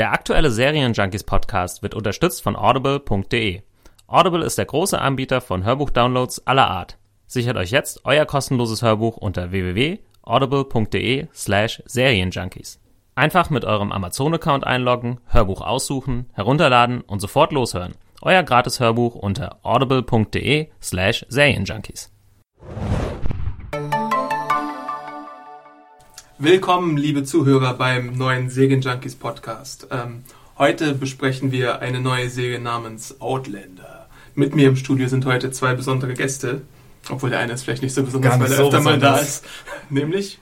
Der aktuelle Serienjunkies Podcast wird unterstützt von audible.de. Audible ist der große Anbieter von Hörbuchdownloads aller Art. Sichert euch jetzt euer kostenloses Hörbuch unter www.audible.de slash Serienjunkies. Einfach mit eurem Amazon-Account einloggen, Hörbuch aussuchen, herunterladen und sofort loshören. Euer gratis Hörbuch unter audible.de Willkommen, liebe Zuhörer, beim neuen Serienjunkies Podcast. Ähm, heute besprechen wir eine neue Serie namens Outlander. Mit mir im Studio sind heute zwei besondere Gäste, obwohl der eine ist vielleicht nicht so besonders, Gar weil er so öfter mal da besonders. ist. Nämlich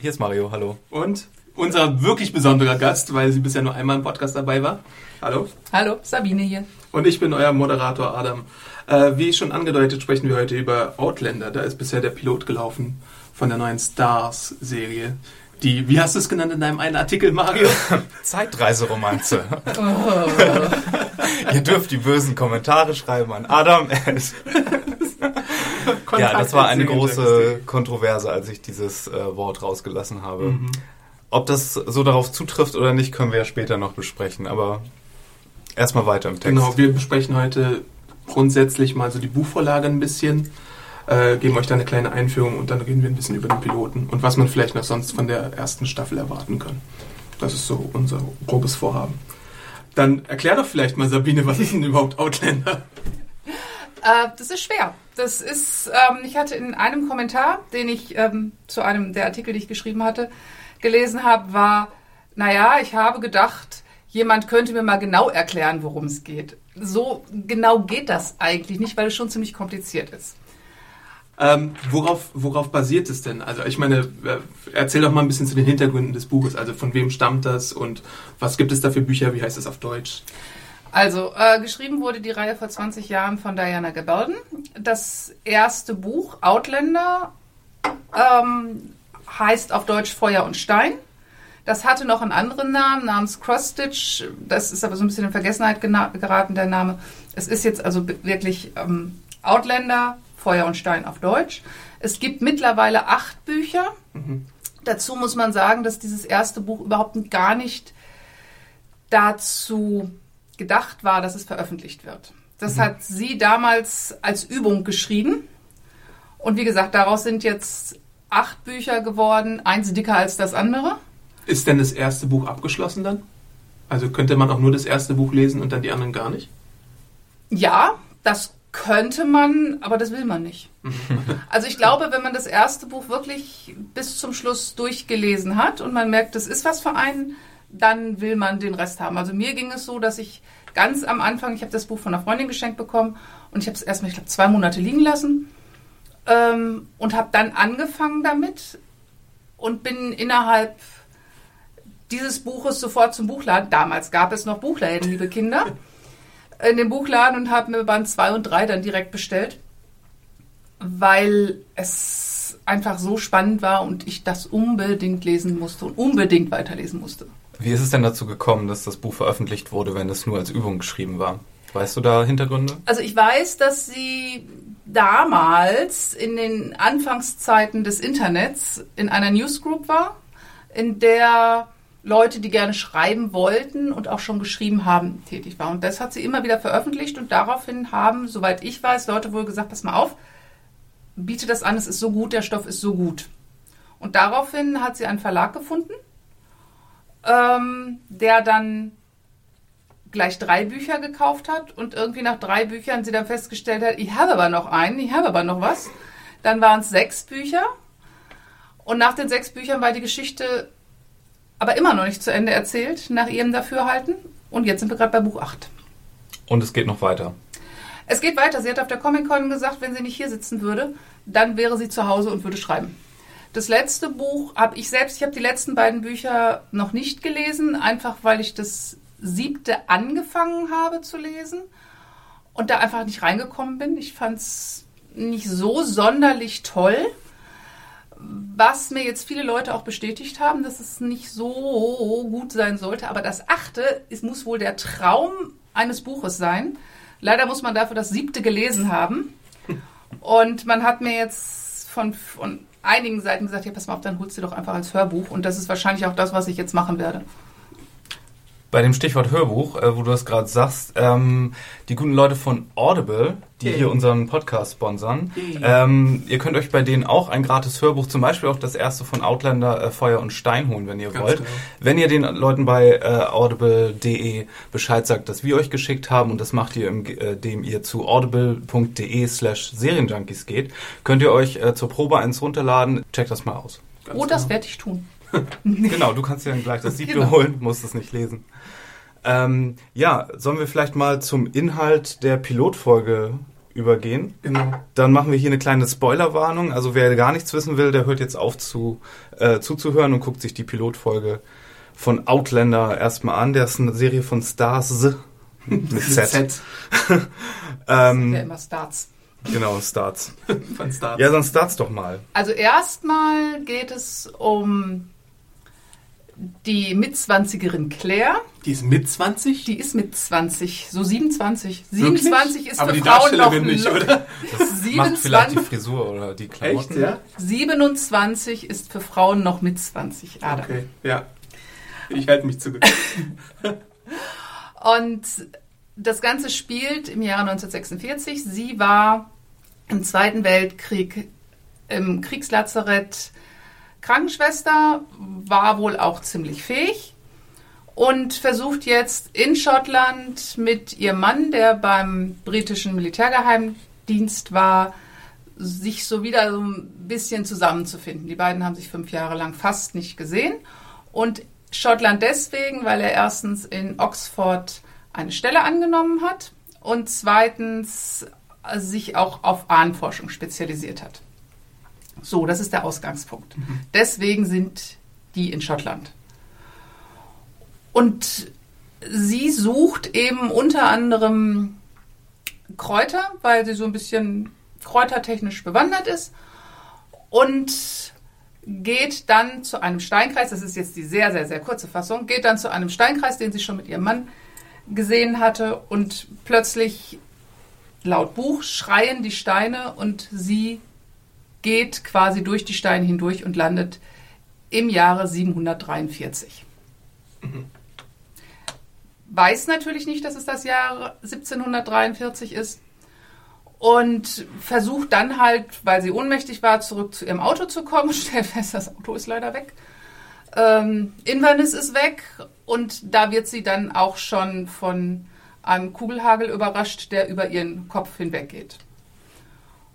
Hier ist Mario, hallo. und unser wirklich besonderer Gast, weil sie bisher nur einmal im Podcast dabei war. Hallo. Hallo, Sabine hier. Und ich bin euer Moderator Adam. Äh, wie schon angedeutet, sprechen wir heute über Outlander. Da ist bisher der Pilot gelaufen von der neuen Stars-Serie. Die, wie hast du es genannt in deinem einen Artikel, Mario? Zeitreiseromanze. Ihr dürft die bösen Kommentare schreiben an Adam. Ja, das war eine große Kontroverse, als ich dieses äh, Wort rausgelassen habe. Mhm. Ob das so darauf zutrifft oder nicht, können wir ja später noch besprechen. Aber erstmal weiter im Text. Genau, wir besprechen heute grundsätzlich mal so die Buchvorlage ein bisschen, äh, geben euch da eine kleine Einführung und dann reden wir ein bisschen über den Piloten und was man vielleicht noch sonst von der ersten Staffel erwarten kann. Das ist so unser grobes Vorhaben. Dann erklär doch vielleicht mal, Sabine, was ist denn überhaupt Outlander? Äh, das ist schwer. Das ist, ähm, ich hatte in einem Kommentar, den ich ähm, zu einem der Artikel, die ich geschrieben hatte, gelesen habe, war, naja, ich habe gedacht, jemand könnte mir mal genau erklären, worum es geht. So genau geht das eigentlich nicht, weil es schon ziemlich kompliziert ist. Ähm, worauf, worauf basiert es denn? Also ich meine, äh, erzähl doch mal ein bisschen zu den Hintergründen des Buches. Also von wem stammt das und was gibt es da für Bücher? Wie heißt es auf Deutsch? Also, äh, geschrieben wurde die Reihe vor 20 Jahren von Diana Gabaldon. Das erste Buch, Outlander, ähm, heißt auf Deutsch Feuer und Stein. Das hatte noch einen anderen Namen namens Cross-Stitch. Das ist aber so ein bisschen in Vergessenheit geraten, der Name. Es ist jetzt also wirklich ähm, Outlander, Feuer und Stein auf Deutsch. Es gibt mittlerweile acht Bücher. Dazu muss man sagen, dass dieses erste Buch überhaupt gar nicht dazu gedacht war, dass es veröffentlicht wird. Das hat sie damals als Übung geschrieben. Und wie gesagt, daraus sind jetzt acht Bücher geworden, eins dicker als das andere. Ist denn das erste Buch abgeschlossen dann? Also könnte man auch nur das erste Buch lesen und dann die anderen gar nicht? Ja, das könnte man, aber das will man nicht. Also ich glaube, wenn man das erste Buch wirklich bis zum Schluss durchgelesen hat und man merkt, das ist was für einen, dann will man den Rest haben. Also mir ging es so, dass ich ganz am Anfang, ich habe das Buch von einer Freundin geschenkt bekommen und ich habe es erstmal, ich glaube, zwei Monate liegen lassen ähm, und habe dann angefangen damit und bin innerhalb dieses Buches sofort zum Buchladen. Damals gab es noch Buchläden, liebe Kinder in den Buchladen und habe mir Band 2 und 3 dann direkt bestellt, weil es einfach so spannend war und ich das unbedingt lesen musste und unbedingt weiterlesen musste. Wie ist es denn dazu gekommen, dass das Buch veröffentlicht wurde, wenn es nur als Übung geschrieben war? Weißt du da Hintergründe? Also ich weiß, dass sie damals in den Anfangszeiten des Internets in einer Newsgroup war, in der Leute, die gerne schreiben wollten und auch schon geschrieben haben, tätig war. Und das hat sie immer wieder veröffentlicht und daraufhin haben, soweit ich weiß, Leute wohl gesagt, pass mal auf, biete das an, es ist so gut, der Stoff ist so gut. Und daraufhin hat sie einen Verlag gefunden, ähm, der dann gleich drei Bücher gekauft hat und irgendwie nach drei Büchern sie dann festgestellt hat, ich habe aber noch einen, ich habe aber noch was. Dann waren es sechs Bücher und nach den sechs Büchern war die Geschichte aber immer noch nicht zu Ende erzählt, nach ihrem Dafürhalten. Und jetzt sind wir gerade bei Buch 8. Und es geht noch weiter. Es geht weiter. Sie hat auf der Comic-Con gesagt, wenn sie nicht hier sitzen würde, dann wäre sie zu Hause und würde schreiben. das letzte Buch habe ich selbst, ich habe die letzten beiden Bücher noch nicht gelesen, einfach weil ich das siebte angefangen habe zu lesen und da einfach nicht reingekommen bin. Ich fand es nicht so sonderlich toll. Was mir jetzt viele Leute auch bestätigt haben, dass es nicht so gut sein sollte. Aber das achte es muss wohl der Traum eines Buches sein. Leider muss man dafür das siebte gelesen haben. Und man hat mir jetzt von, von einigen Seiten gesagt, ja, pass mal auf, dann holst du doch einfach als Hörbuch. Und das ist wahrscheinlich auch das, was ich jetzt machen werde. Bei dem Stichwort Hörbuch, äh, wo du das gerade sagst, ähm, die guten Leute von Audible, die Yay. hier unseren Podcast sponsern, Yay. ähm, ihr könnt euch bei denen auch ein gratis Hörbuch, zum Beispiel auch das erste von Outlander, äh, Feuer und Stein holen, wenn ihr Ganz wollt. genau. Wenn ihr den Leuten bei äh, audible.de Bescheid sagt, dass wir euch geschickt haben und das macht ihr, indem ihr zu audible.de slash Serienjunkies geht, könnt ihr euch äh, zur Probe eins runterladen. Checkt das mal aus. Ganz oh, das genau. werde ich tun. Genau, du kannst dir dann gleich das siebte Genau. holen, musst es nicht lesen. Ähm, ja, sollen wir vielleicht mal zum Inhalt der Pilotfolge übergehen? Genau. Dann machen wir hier eine kleine Spoilerwarnung. Also wer gar nichts wissen will, der hört jetzt auf zu, äh, zuzuhören und guckt sich die Pilotfolge von Outlander erstmal an. Der ist eine Serie von Stars mit Z. Z Ähm, Ja, immer Starts. genau, Stars. von Stars. Ja, dann start's doch mal. Also erstmal geht es um die Mitzwanzigerin Claire. Die ist mit 20? Die ist mit 20, so 27. Wirklich? 27 ist Aber für die Frauen noch Darstellerin nicht, oder? Macht vielleicht die 27, Frisur oder die Klamotten. Echt, ja? 27 ist für Frauen noch mit 20. Adam. Okay, ja. Ich halte mich zurück. Und das Ganze spielt im Jahre 1946. Sie war im Zweiten Weltkrieg im Kriegslazarett Krankenschwester, war wohl auch ziemlich fähig und versucht jetzt in Schottland mit ihrem Mann, der beim britischen Militärgeheimdienst war, sich so wieder so ein bisschen zusammenzufinden. Die beiden haben sich fünf Jahre lang fast nicht gesehen. Und Schottland deswegen, weil er erstens in Oxford eine Stelle angenommen hat und zweitens sich auch auf Ahnenforschung spezialisiert hat. So, das ist der Ausgangspunkt. Deswegen sind die in Schottland. Und sie sucht eben unter anderem Kräuter, weil sie so ein bisschen kräutertechnisch bewandert ist und geht dann zu einem Steinkreis, das ist jetzt die sehr, sehr, sehr kurze Fassung, geht dann zu einem Steinkreis, den sie schon mit ihrem Mann gesehen hatte und plötzlich laut Buch schreien die Steine und sie geht quasi durch die Steine hindurch und landet im Jahre 743. Weiß natürlich nicht, dass es das Jahr 1743 ist und versucht dann halt, weil sie ohnmächtig war, zurück zu ihrem Auto zu kommen. Stellt fest, das Auto ist leider weg. Ähm, Inverness ist weg und da wird sie dann auch schon von einem Kugelhagel überrascht, der über ihren Kopf hinweggeht.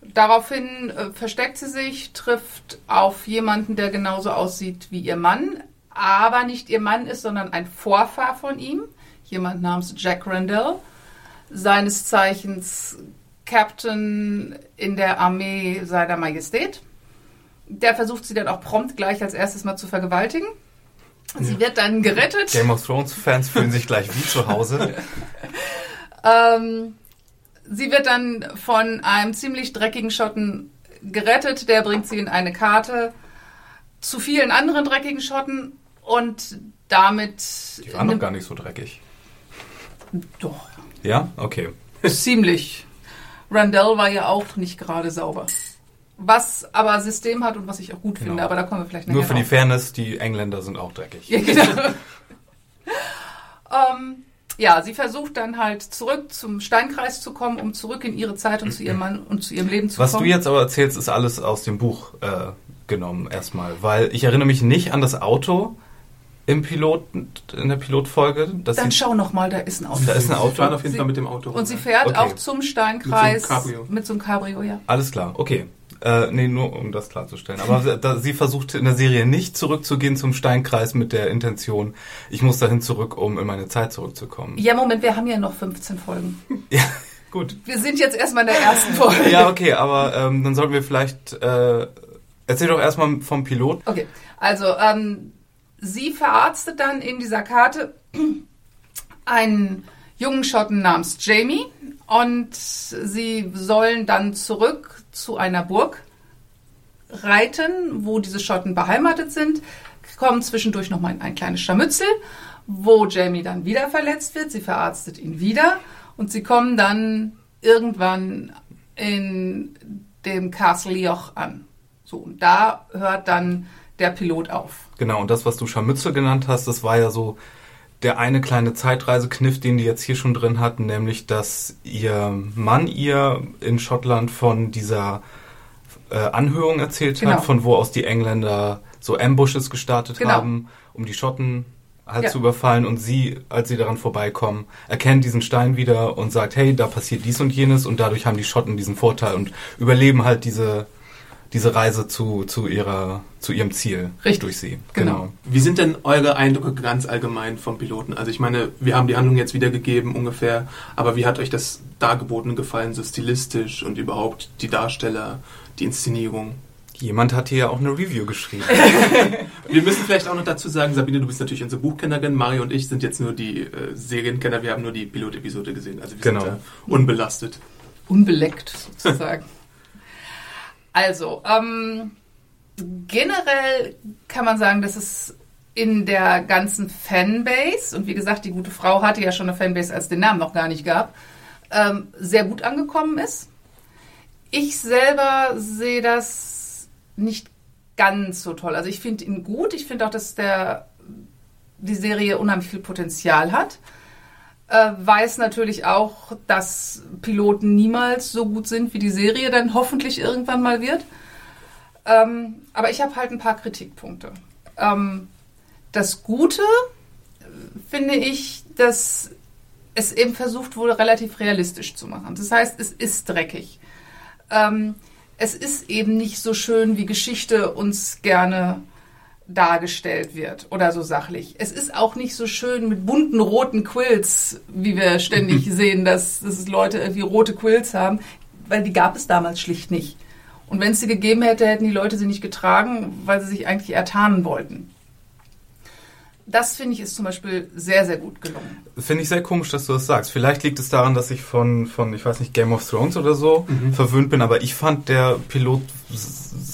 Daraufhin äh, versteckt sie sich, trifft auf jemanden, der genauso aussieht wie ihr Mann, aber nicht ihr Mann ist, sondern ein Vorfahr von ihm, jemand namens Jack Randall, seines Zeichens Captain in der Armee seiner Majestät. Der versucht sie dann auch prompt gleich als erstes mal zu vergewaltigen. Sie wird dann gerettet. Game of Thrones Fans fühlen sich gleich wie zu Hause. Ähm, sie wird dann von einem ziemlich dreckigen Schotten gerettet. Der bringt sie in eine Karte zu vielen anderen dreckigen Schotten und damit. Die waren doch gar nicht so dreckig. Doch, Ja? Okay. ziemlich. Randall war ja auch nicht gerade sauber. Was aber System hat und was ich auch gut finde, Genau. aber da kommen wir vielleicht Nur nachher für die. Fairness, die Engländer sind auch dreckig. Ja, genau. ähm, ja, sie versucht dann halt zurück zum Steinkreis zu kommen, um zurück in ihre Zeit und zu ihrem Mann und zu ihrem Leben zu Was kommen. du jetzt aber erzählst, ist alles aus dem Buch äh, genommen erstmal. Weil ich erinnere mich nicht an das Auto im Pilot, in der Pilotfolge. Dass Dann sie, schau noch mal, da ist ein Auto. da ist ein Auto. fahren auf jeden Sie- Fall mit dem Auto. Und sie fährt Okay. auch zum Steinkreis Mit so einem Cabrio. mit so einem Cabrio, ja. Alles klar, okay. Äh, nee, nur um das klarzustellen. Aber da, sie versucht in der Serie nicht zurückzugehen zum Steinkreis mit der Intention, ich muss dahin zurück, um in meine Zeit zurückzukommen. Ja, Moment, wir haben ja noch 15 Folgen. Ja, gut. Wir sind jetzt erstmal in der ersten Folge. Ja, okay, aber ähm, dann sollten wir vielleicht äh, Erzähl doch erstmal vom Pilot. Okay, also ähm, sie verarztet dann in dieser Karte einen jungen Schotten namens Jamie und sie sollen dann zurück zu einer Burg reiten, wo diese Schotten beheimatet sind, kommen zwischendurch nochmal in ein kleines Scharmützel, wo Jamie dann wieder verletzt wird. Sie verarztet ihn wieder und sie kommen dann irgendwann in dem Castle Joch an. So, und da hört dann der Pilot auf. Genau, und das, was du Scharmützel genannt hast, das war ja so der eine kleine Zeitreisekniff, den die jetzt hier schon drin hatten, nämlich, dass ihr Mann ihr in Schottland von dieser äh, Anhörung erzählt Genau. hat, von wo aus die Engländer so Ambushes gestartet Genau. haben, um die Schotten halt Ja. zu überfallen. Und sie, als sie daran vorbeikommen, erkennt diesen Stein wieder und sagt, hey, da passiert dies und jenes und dadurch haben die Schotten diesen Vorteil und überleben halt diese, diese Reise zu, zu, ihrer, zu ihrem Ziel Richtig. durch sie. Genau. Wie sind denn eure Eindrücke ganz allgemein vom Piloten? Also ich meine, wir haben die Handlung jetzt wiedergegeben ungefähr, aber wie hat euch das Dargebotene gefallen, so stilistisch und überhaupt die Darsteller, die Inszenierung? Jemand hat hier ja auch eine Review geschrieben. Wir müssen vielleicht auch noch dazu sagen, Sabine, du bist natürlich unsere Buchkennerin, Mario und ich sind jetzt nur die äh, Serienkenner, wir haben nur die Pilotepisode gesehen, also wir Genau. sind da unbelastet. unbeleckt sozusagen. also, ähm, generell kann man sagen, dass es in der ganzen Fanbase, und wie gesagt, die gute Frau hatte ja schon eine Fanbase, als es den Namen noch gar nicht gab, ähm, sehr gut angekommen ist. Ich selber sehe das nicht ganz so toll. Also ich finde ihn gut. Ich finde auch, dass der, die Serie unheimlich viel Potenzial hat äh, weiß natürlich auch, dass Piloten niemals so gut sind, wie die Serie dann hoffentlich irgendwann mal wird. Ähm, aber ich habe halt ein paar Kritikpunkte. Ähm, das Gute äh, finde ich, dass es eben versucht wurde, relativ realistisch zu machen. Das heißt, es ist dreckig. Ähm, es ist eben nicht so schön, wie Geschichte uns gerne dargestellt wird oder so sachlich. Es ist auch nicht so schön mit bunten roten Quills, wie wir ständig sehen, dass, dass Leute irgendwie rote Quills haben, weil die gab es damals schlicht nicht. Und wenn es sie gegeben hätte, hätten die Leute sie nicht getragen, weil sie sich eigentlich eher tarnen wollten. Das finde ich ist zum Beispiel sehr, sehr gut gelungen. Finde ich sehr komisch, dass du das sagst. Vielleicht liegt es daran, dass ich von, von ich weiß nicht, Game of Thrones oder so verwöhnt bin, aber ich fand, der Pilot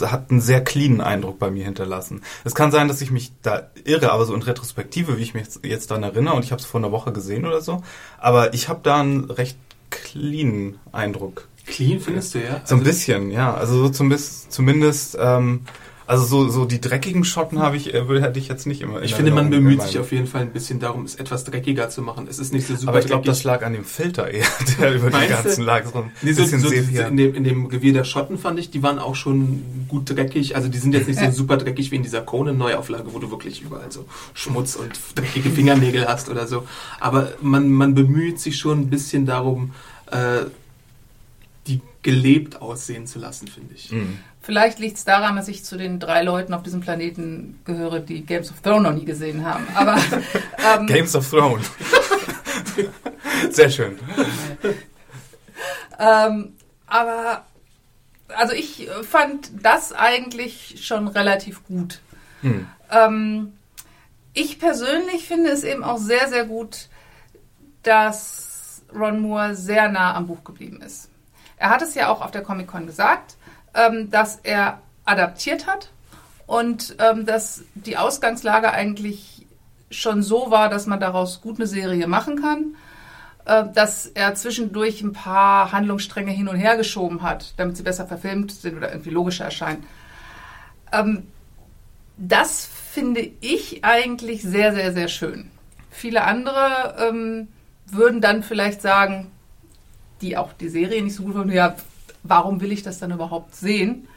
hat einen sehr cleanen Eindruck bei mir hinterlassen. Es kann sein, dass ich mich da irre, aber so in Retrospektive, wie ich mich jetzt, jetzt daran erinnere, und ich habe es vor einer Woche gesehen oder so, aber ich habe da einen recht cleanen Eindruck. Clean findest du, ja? So ein Also- bisschen, ja. Also so zumindest, zumindest ähm, also so, so die dreckigen Schotten habe ich, äh, hätte ich jetzt nicht immer. Ich finde, man bemüht sich auf jeden Fall ein bisschen darum, es etwas dreckiger zu machen. Es ist nicht so super Aber ich glaube, das lag an dem Filter eher, der über die Meinst du? ganzen lag. So ein Nee, so, bisschen so, in, dem, in dem Revier der Schotten fand ich, die waren auch schon gut dreckig. Also die sind jetzt nicht so super dreckig wie in dieser Conan-Neuauflage, wo du wirklich überall so Schmutz und dreckige Fingernägel hast oder so. Aber man, man bemüht sich schon ein bisschen darum, äh, die gelebt aussehen zu lassen, finde ich. Mhm. Vielleicht liegt es daran, dass ich zu den drei Leuten auf diesem Planeten gehöre, die Games of Thrones noch nie gesehen haben. Aber ähm, Games of Thrones. Sehr schön. Ähm, aber also ich fand das eigentlich schon relativ gut. Hm. Ähm, ich persönlich finde es eben auch sehr, sehr gut, dass Ron Moore sehr nah am Buch geblieben ist. Er hat es ja auch auf der Comic-Con gesagt, ähm, dass er adaptiert hat und ähm, dass die Ausgangslage eigentlich schon so war, dass man daraus gut eine Serie machen kann äh, dass er zwischendurch ein paar Handlungsstränge hin und her geschoben hat, damit sie besser verfilmt sind oder irgendwie logischer erscheinen. Ähm, das finde ich eigentlich sehr, sehr, sehr schön. Viele andere ähm, würden dann vielleicht sagen, die auch die Serie nicht so gut fanden, ja, warum will ich das dann überhaupt sehen,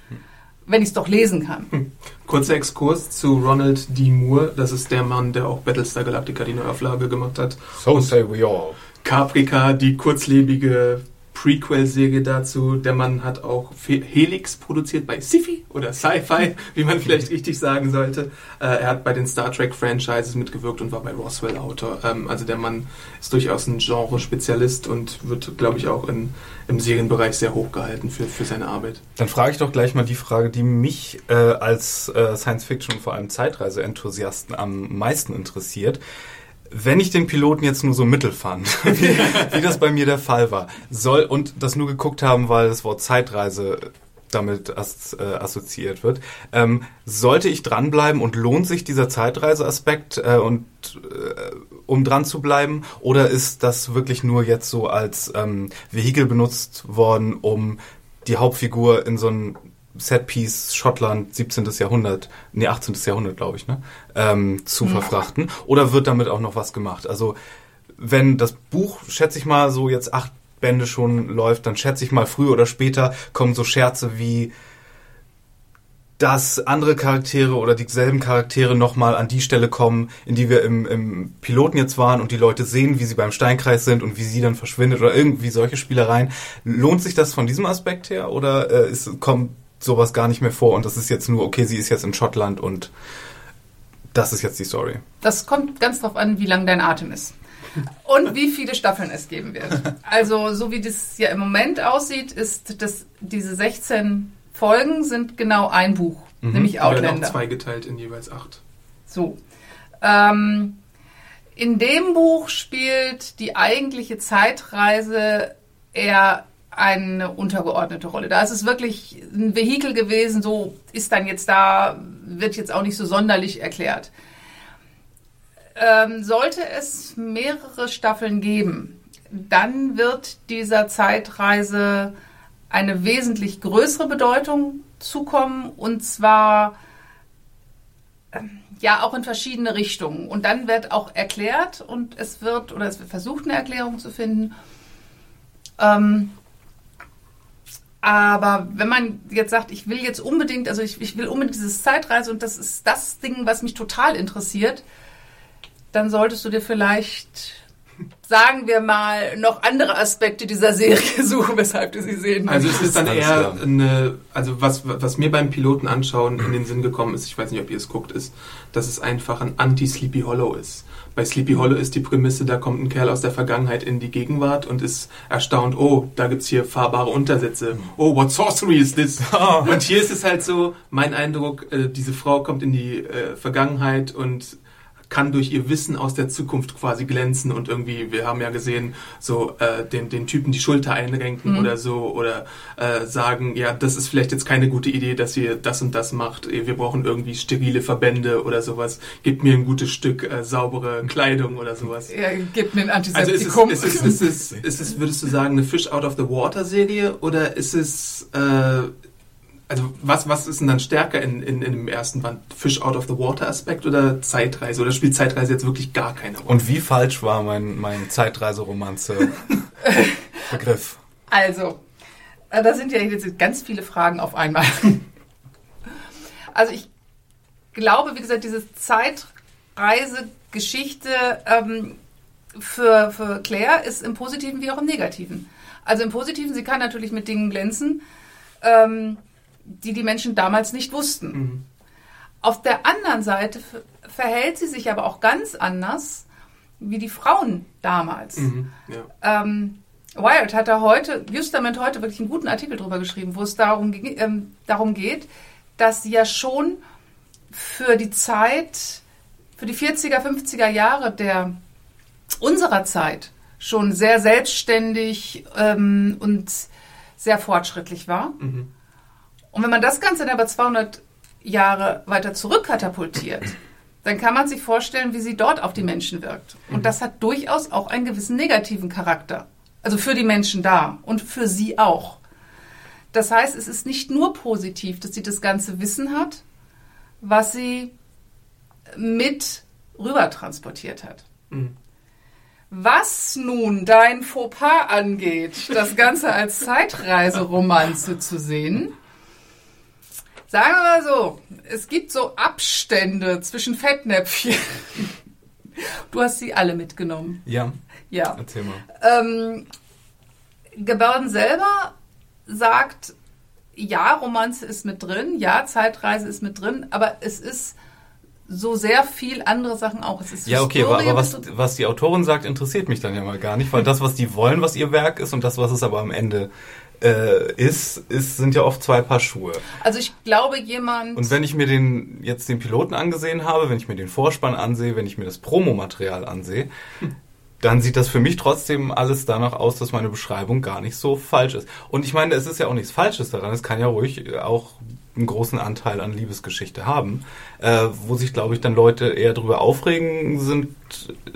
wenn ich es doch lesen kann? Kurzer Exkurs zu Ronald D. Moore. Das ist der Mann, der auch Battlestar Galactica die Neuauflage gemacht hat. So say we all. Caprica, die kurzlebige Prequel-Serie dazu. Der Mann hat auch Helix produziert bei Sci-Fi oder Sci-Fi, wie man vielleicht richtig sagen sollte. Äh, er hat bei den Star Trek-Franchises mitgewirkt und war bei Roswell Autor. Ähm, also der Mann ist durchaus ein Genre-Spezialist und wird, glaube ich, auch in, im Serienbereich sehr hochgehalten für, für seine Arbeit. Dann frage ich doch gleich mal die Frage, die mich äh, als äh, Science-Fiction und vor allem Zeitreise-Enthusiasten am meisten interessiert. Wenn ich den Piloten jetzt nur so mittel fand, wie, wie das bei mir der Fall war, soll und das nur geguckt haben, weil das Wort Zeitreise damit as, äh, assoziiert wird, ähm, sollte ich dranbleiben und lohnt sich dieser Zeitreiseaspekt äh, und äh, um dran zu bleiben, oder ist das wirklich nur jetzt so als ähm, Vehikel benutzt worden, um die Hauptfigur in so ein Setpiece Schottland 17. Jahrhundert, nee 18. Jahrhundert glaube ich, ne, ähm, zu verfrachten? Oder wird damit auch noch was gemacht? Also wenn das Buch, schätze ich mal, so jetzt acht Bände schon läuft, dann schätze ich mal, früher oder später kommen so Scherze wie, dass andere Charaktere oder dieselben Charaktere nochmal an die Stelle kommen, in die wir im, im Piloten jetzt waren und die Leute sehen, wie sie beim Steinkreis sind und wie sie dann verschwindet oder irgendwie solche Spielereien. Lohnt sich das von diesem Aspekt her oder äh, ist, kommt sowas gar nicht mehr vor und das ist jetzt nur, okay, sie ist jetzt in Schottland und das ist jetzt die Story. Das kommt ganz drauf an, wie lang dein Atem ist. Und wie viele Staffeln es geben wird. Also, so wie das ja im Moment aussieht, ist das, diese 16 Folgen sind genau ein Buch, nämlich Die werden auch Outlander. zweigeteilt in jeweils acht. So. Ähm, in dem Buch spielt die eigentliche Zeitreise eher eine untergeordnete Rolle. Da ist es wirklich ein Vehikel gewesen, so ist dann jetzt da, wird jetzt auch nicht so sonderlich erklärt. Ähm, sollte es mehrere Staffeln geben, dann wird dieser Zeitreise eine wesentlich größere Bedeutung zukommen und zwar ja auch in verschiedene Richtungen. Und dann wird auch erklärt und es wird, oder es wird versucht, eine Erklärung zu finden. Ähm, aber wenn man jetzt sagt, ich will jetzt unbedingt, also ich, ich will unbedingt dieses Zeitreise und das ist das Ding, was mich total interessiert, dann solltest du dir vielleicht, sagen wir mal, noch andere Aspekte dieser Serie suchen, weshalb du sie sehen Also es ist dann eher eine, also was, was mir beim Piloten anschauen in den Sinn gekommen ist, ich weiß nicht, ob ihr es guckt, ist, dass es einfach ein Anti-Sleepy Hollow ist. Bei Sleepy Hollow ist die Prämisse, da kommt ein Kerl aus der Vergangenheit in die Gegenwart und ist erstaunt, oh, da gibt's hier fahrbare Untersätze. Oh, what sorcery is this? Und hier ist es halt so, mein Eindruck, äh, diese Frau kommt in die äh, Vergangenheit und kann durch ihr Wissen aus der Zukunft quasi glänzen und irgendwie, wir haben ja gesehen, so äh, den, den Typen die Schulter einrenken oder so oder äh, sagen, ja, das ist vielleicht jetzt keine gute Idee, dass ihr das und das macht. Wir brauchen irgendwie sterile Verbände oder sowas. Gebt mir ein gutes Stück äh, saubere Kleidung oder sowas. Ja, gib mir ein Also ist es, Antiseptikum. ist, es, ist, es, ist es, würdest du sagen, eine Fish out of the water Serie oder ist es, äh, also was, was ist denn dann stärker in, in, in dem ersten Band? Fish out of the water Aspekt oder Zeitreise? Oder spielt Zeitreise jetzt wirklich gar keine Rolle? Und wie falsch war mein, mein Zeitreiseromanze-Begriff? Also, äh, da sind ja jetzt ganz viele Fragen auf einmal. Also ich glaube, wie gesagt, diese Zeitreisegeschichte ähm, für, für Claire ist im Positiven wie auch im Negativen. Also im Positiven, sie kann natürlich mit Dingen glänzen, ähm, die die Menschen damals nicht wussten. Auf der anderen Seite verhält sie sich aber auch ganz anders wie die Frauen damals. Mhm, ja. Ähm, Wired hat da heute, Justament heute wirklich einen guten Artikel drüber geschrieben, wo es darum, ähm, darum geht, dass sie ja schon für die Zeit, für die 40er, 50er Jahre der unserer Zeit schon sehr selbstständig ähm, und sehr fortschrittlich war. Und wenn man das Ganze dann aber 200 Jahre weiter zurückkatapultiert, dann kann man sich vorstellen, wie sie dort auf die Menschen wirkt. Und das hat durchaus auch einen gewissen negativen Charakter. Also für die Menschen da und für sie auch. Das heißt, es ist nicht nur positiv, dass sie das ganze Wissen hat, was sie mit rüber transportiert hat. Was nun dein Fauxpas angeht, das Ganze als Zeitreiseromanze zu sehen, sagen wir mal so, es gibt so Abstände zwischen Fettnäpfchen. Du hast sie alle mitgenommen. Ja, Ja. erzähl mal. Ähm, Geburden selber sagt, ja, Romanze ist mit drin, ja, Zeitreise ist mit drin, aber es ist so sehr viel andere Sachen auch. Es ist Ja, okay, aber, Historie aber was, was die Autorin sagt, interessiert mich dann ja mal gar nicht, weil das, was die wollen, was ihr Werk ist und das, was es aber am Ende äh, ist, ist, sind ja oft zwei Paar Schuhe. Also ich glaube, jemand. Und wenn ich mir den jetzt den Piloten angesehen habe, wenn ich mir den Vorspann ansehe, wenn ich mir das Promomaterial ansehe, dann sieht das für mich trotzdem alles danach aus, dass meine Beschreibung gar nicht so falsch ist. Und ich meine, es ist ja auch nichts Falsches daran. Es kann ja ruhig auch einen großen Anteil an Liebesgeschichte haben, äh, wo sich, glaube ich, dann Leute eher drüber aufregen sind,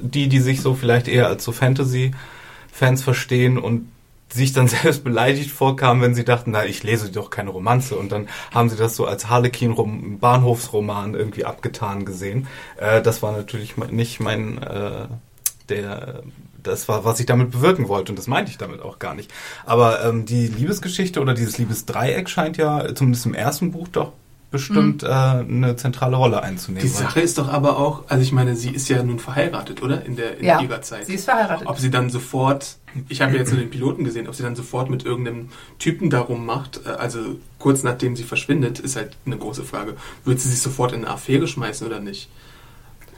die, die sich so vielleicht eher als so Fantasy-Fans verstehen und sich dann selbst beleidigt vorkamen, wenn sie dachten, na, ich lese doch keine Romanze. Und dann haben sie das so als Harlequin-Bahnhofsroman irgendwie abgetan gesehen. Äh, das war natürlich nicht mein, äh, der, das war, was ich damit bewirken wollte. Und das meinte ich damit auch gar nicht. Aber ähm, die Liebesgeschichte oder dieses Liebesdreieck scheint ja zumindest im ersten Buch doch bestimmt äh, eine zentrale Rolle einzunehmen. Die Sache ist doch aber auch, also ich meine, sie ist ja nun verheiratet, oder? In, der, in Ja, ihrer Zeit. sie ist verheiratet. Ob sie dann sofort, ich habe ja jetzt nur den Piloten gesehen, ob sie dann sofort mit irgendeinem Typen darum macht, äh, also kurz nachdem sie verschwindet, ist halt eine große Frage. Wird sie sich sofort in eine Affäre schmeißen oder nicht?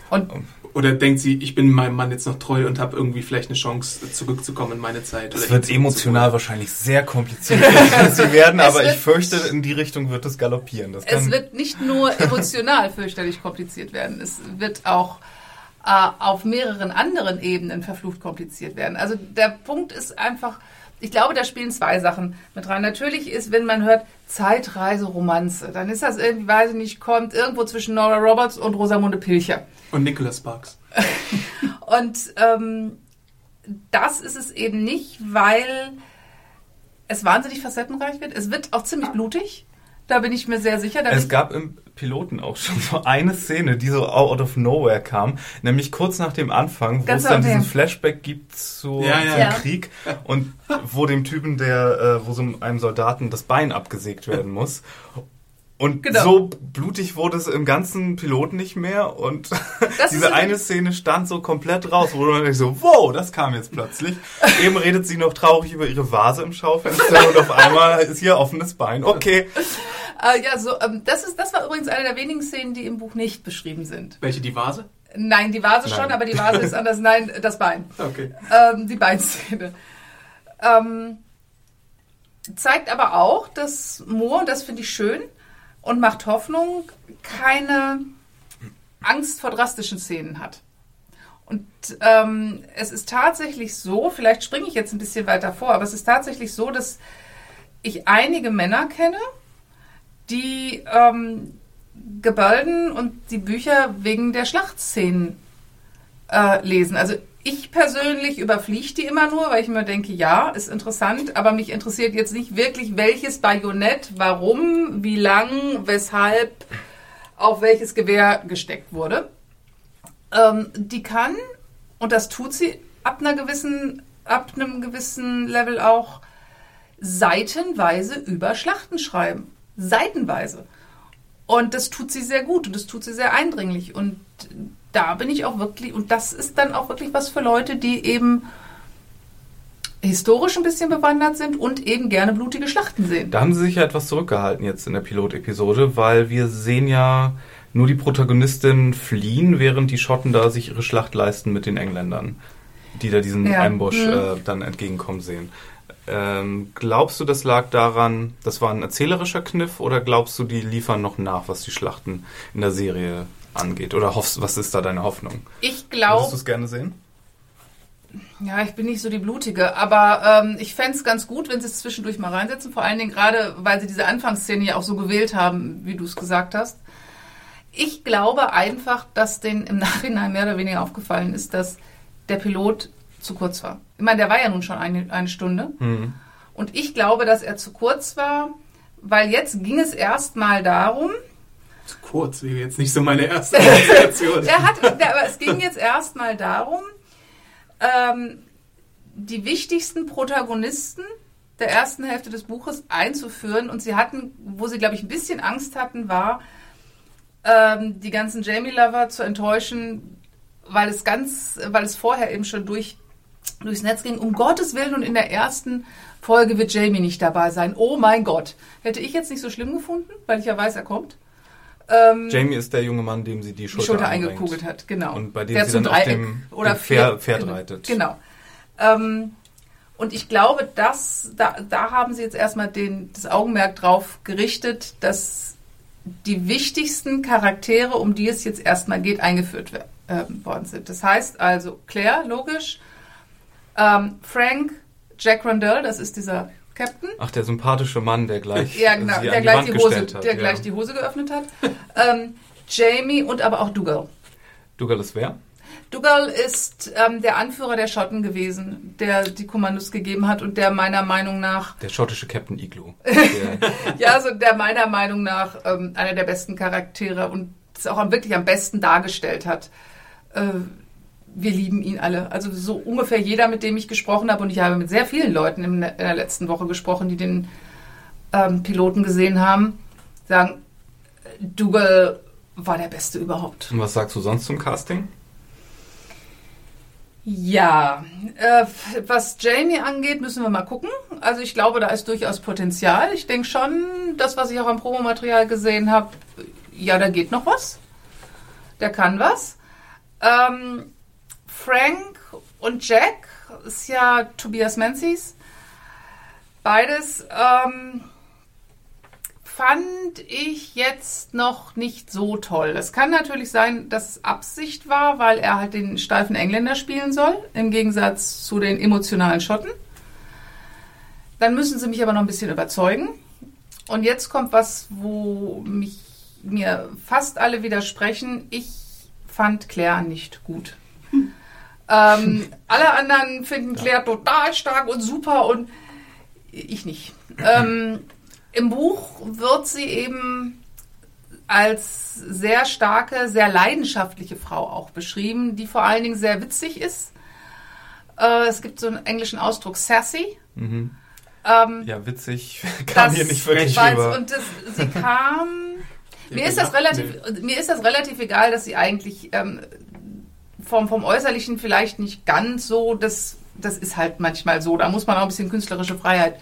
und Oder denkt sie, ich bin meinem Mann jetzt noch treu und habe irgendwie vielleicht eine Chance, zurückzukommen in meine Zeit? Es wird emotional wahrscheinlich sehr kompliziert sie werden, aber ich fürchte, in die Richtung wird es galoppieren. Das kann, es wird nicht nur emotional fürchterlich kompliziert werden, es wird auch äh, auf mehreren anderen Ebenen verflucht kompliziert werden. Also der Punkt ist einfach, ich glaube, da spielen zwei Sachen mit rein. Natürlich ist, wenn man hört Zeitreise-Romanze, dann ist das irgendwie, weiß ich nicht, kommt irgendwo zwischen Nora Roberts und Rosamunde Pilcher. Und Nicholas Sparks. Und ähm, das ist es eben nicht, weil es wahnsinnig facettenreich wird. Es wird auch ziemlich blutig. Da bin ich mir sehr sicher. Es gab im Piloten auch schon so eine Szene, die so out of nowhere kam, nämlich kurz nach dem Anfang, wo Ganz es dann diesen. Flashback gibt zu, Ja, ja. zum Ja. Krieg und wo dem Typen, der, äh, wo so einem Soldaten das Bein abgesägt werden muss. Und Genau. so blutig wurde es im ganzen Piloten nicht mehr und diese eine Szene stand so komplett raus, wo man sich so, wow, das kam jetzt plötzlich. Eben redet sie noch traurig über ihre Vase im Schaufenster und auf einmal ist hier offenes Bein. Okay. Äh, ja, so, ähm, das, ist, das war übrigens eine der wenigen Szenen, die im Buch nicht beschrieben sind. Welche, die Vase? Nein, die Vase Nein. schon, aber die Vase ist anders. Nein, das Bein. Okay. Ähm, die Beinszene. Ähm, zeigt aber auch, dass Moore, und das finde ich schön und macht Hoffnung, keine Angst vor drastischen Szenen hat. Und ähm, es ist tatsächlich so, vielleicht springe ich jetzt ein bisschen weiter vor, aber es ist tatsächlich so, dass ich einige Männer kenne, die ähm, Gebalden und die Bücher wegen der Schlachtszenen äh, lesen. Also ich persönlich überfliege die immer nur, weil ich mir denke, ja, ist interessant, aber mich interessiert jetzt nicht wirklich, welches Bajonett, warum, wie lang, weshalb, auf welches Gewehr gesteckt wurde. Ähm, die kann, und das tut sie ab einer gewissen, ab einem gewissen Level auch, seitenweise über Schlachten schreiben. Seitenweise. Und das tut sie sehr gut und das tut sie sehr eindringlich. Und da bin ich auch wirklich, und das ist dann auch wirklich was für Leute, die eben historisch ein bisschen bewandert sind und eben gerne blutige Schlachten sehen. Da haben sie sich ja etwas zurückgehalten jetzt in der Pilotepisode, weil wir sehen ja nur die Protagonistin fliehen, während die Schotten da sich ihre Schlacht leisten mit den Engländern, die da diesen Ja. Ambush Mhm. äh, dann entgegenkommen sehen. Ähm, glaubst du, das lag daran, das war ein erzählerischer Kniff, oder glaubst du, die liefern noch nach, was die Schlachten in der Serie angeht? Oder hoffst, was ist da deine Hoffnung? Ich Würdest du glaube, es gerne sehen? ja, ich bin nicht so die Blutige, aber ähm, ich fände es ganz gut, wenn sie es zwischendurch mal reinsetzen, vor allen Dingen gerade, weil sie diese Anfangsszene ja auch so gewählt haben, wie du es gesagt hast. Ich glaube einfach, dass denen im Nachhinein mehr oder weniger aufgefallen ist, dass der Pilot zu kurz war. Ich meine, der war ja nun schon eine, eine Stunde. Und ich glaube, dass er zu kurz war, weil jetzt ging es erstmal darum, Zu kurz wäre jetzt nicht so meine erste Assoziation. er hat, aber es ging jetzt erstmal darum, ähm, die wichtigsten Protagonisten der ersten Hälfte des Buches einzuführen. Und sie hatten, wo sie, glaube ich, ein bisschen Angst hatten, war, ähm, die ganzen Jamie-Lover zu enttäuschen, weil es ganz, weil es vorher eben schon durch durchs Netz ging, um Gottes Willen und in der ersten Folge wird Jamie nicht dabei sein. Oh mein Gott. Hätte ich jetzt nicht so schlimm gefunden, weil ich ja weiß, er kommt. Ähm, Jamie ist der junge Mann, dem sie die die Schulter, Schulter eingekugelt hat, genau. Und bei dem Der sie dann auf dem, oder dem Pferd, Pferd genau, reitet. Genau. Ähm, und ich glaube, dass, da, da haben sie jetzt erstmal den, das Augenmerk drauf gerichtet, dass die wichtigsten Charaktere, um die es jetzt erstmal geht, eingeführt ähm, worden sind. Das heißt also Claire, logisch, ähm, Frank, Jack Rondell, das ist dieser Captain, Ach, der sympathische Mann, der gleich ja, genau, der die gleich Wand die Hose, hat. der ja. gleich die Hose geöffnet hat. ähm, Jamie und aber auch Dougal. Dougal ist wer? Dougal ist ähm, der Anführer der Schotten gewesen, der die Kommandos gegeben hat und der meiner Meinung nach, Der schottische Captain Igloo. Der, ja, also der meiner Meinung nach ähm, einer der besten Charaktere und es auch wirklich am besten dargestellt hat. Äh, wir lieben ihn alle. Also so ungefähr jeder, mit dem ich gesprochen habe, und ich habe mit sehr vielen Leuten in der, letzten Woche gesprochen, die den ähm, Piloten gesehen haben, sagen, Dougal war der Beste überhaupt. und was sagst du sonst zum Casting? Ja, äh, was Jamie angeht, müssen wir mal gucken. Also ich glaube, da ist durchaus Potenzial. Ich denke schon, das, was ich auch am Promomaterial gesehen habe, ja, da geht noch was. Der kann was. Ähm, Frank und Jack ist ja Tobias Menzies. Beides ähm, fand ich jetzt noch nicht so toll. Es kann natürlich sein, dass Absicht war, weil er halt den steifen Engländer spielen soll, im Gegensatz zu den emotionalen Schotten. Dann müssen sie mich aber noch ein bisschen überzeugen. Und jetzt kommt was, wo mich mir fast alle widersprechen. Ich fand Claire nicht gut. Ähm, alle anderen finden Claire total stark und super und ich nicht. Ähm, Im Buch wird sie eben als sehr starke, sehr leidenschaftliche Frau auch beschrieben, die vor allen Dingen sehr witzig ist. Äh, es gibt so einen englischen Ausdruck, sassy. Ähm, Ja, witzig. Kam hier nicht wirklich rüber. Und das, sie kam. mir ist das relativ, mir ist das relativ egal, dass sie eigentlich ähm, vom, vom Äußerlichen vielleicht nicht ganz so, das, das ist halt manchmal so. Da muss man auch ein bisschen künstlerische Freiheit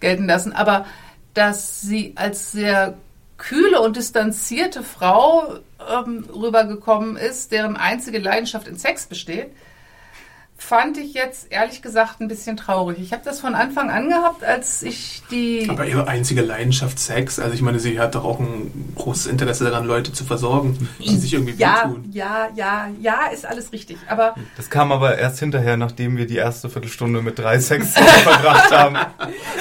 gelten lassen. Aber dass sie als sehr kühle und distanzierte Frau ähm, rübergekommen ist, deren einzige Leidenschaft in Sex besteht, fand ich jetzt ehrlich gesagt ein bisschen traurig. Ich habe das von Anfang an gehabt, als ich die Aber ihre einzige Leidenschaft Sex, also ich meine, sie hat doch auch ein großes Interesse daran, Leute zu versorgen, die sich irgendwie ja, wehtun. ja, ja, ja, ist alles richtig. Aber Das kam aber erst hinterher, nachdem wir die erste Viertelstunde mit drei Sexszenen verbracht haben.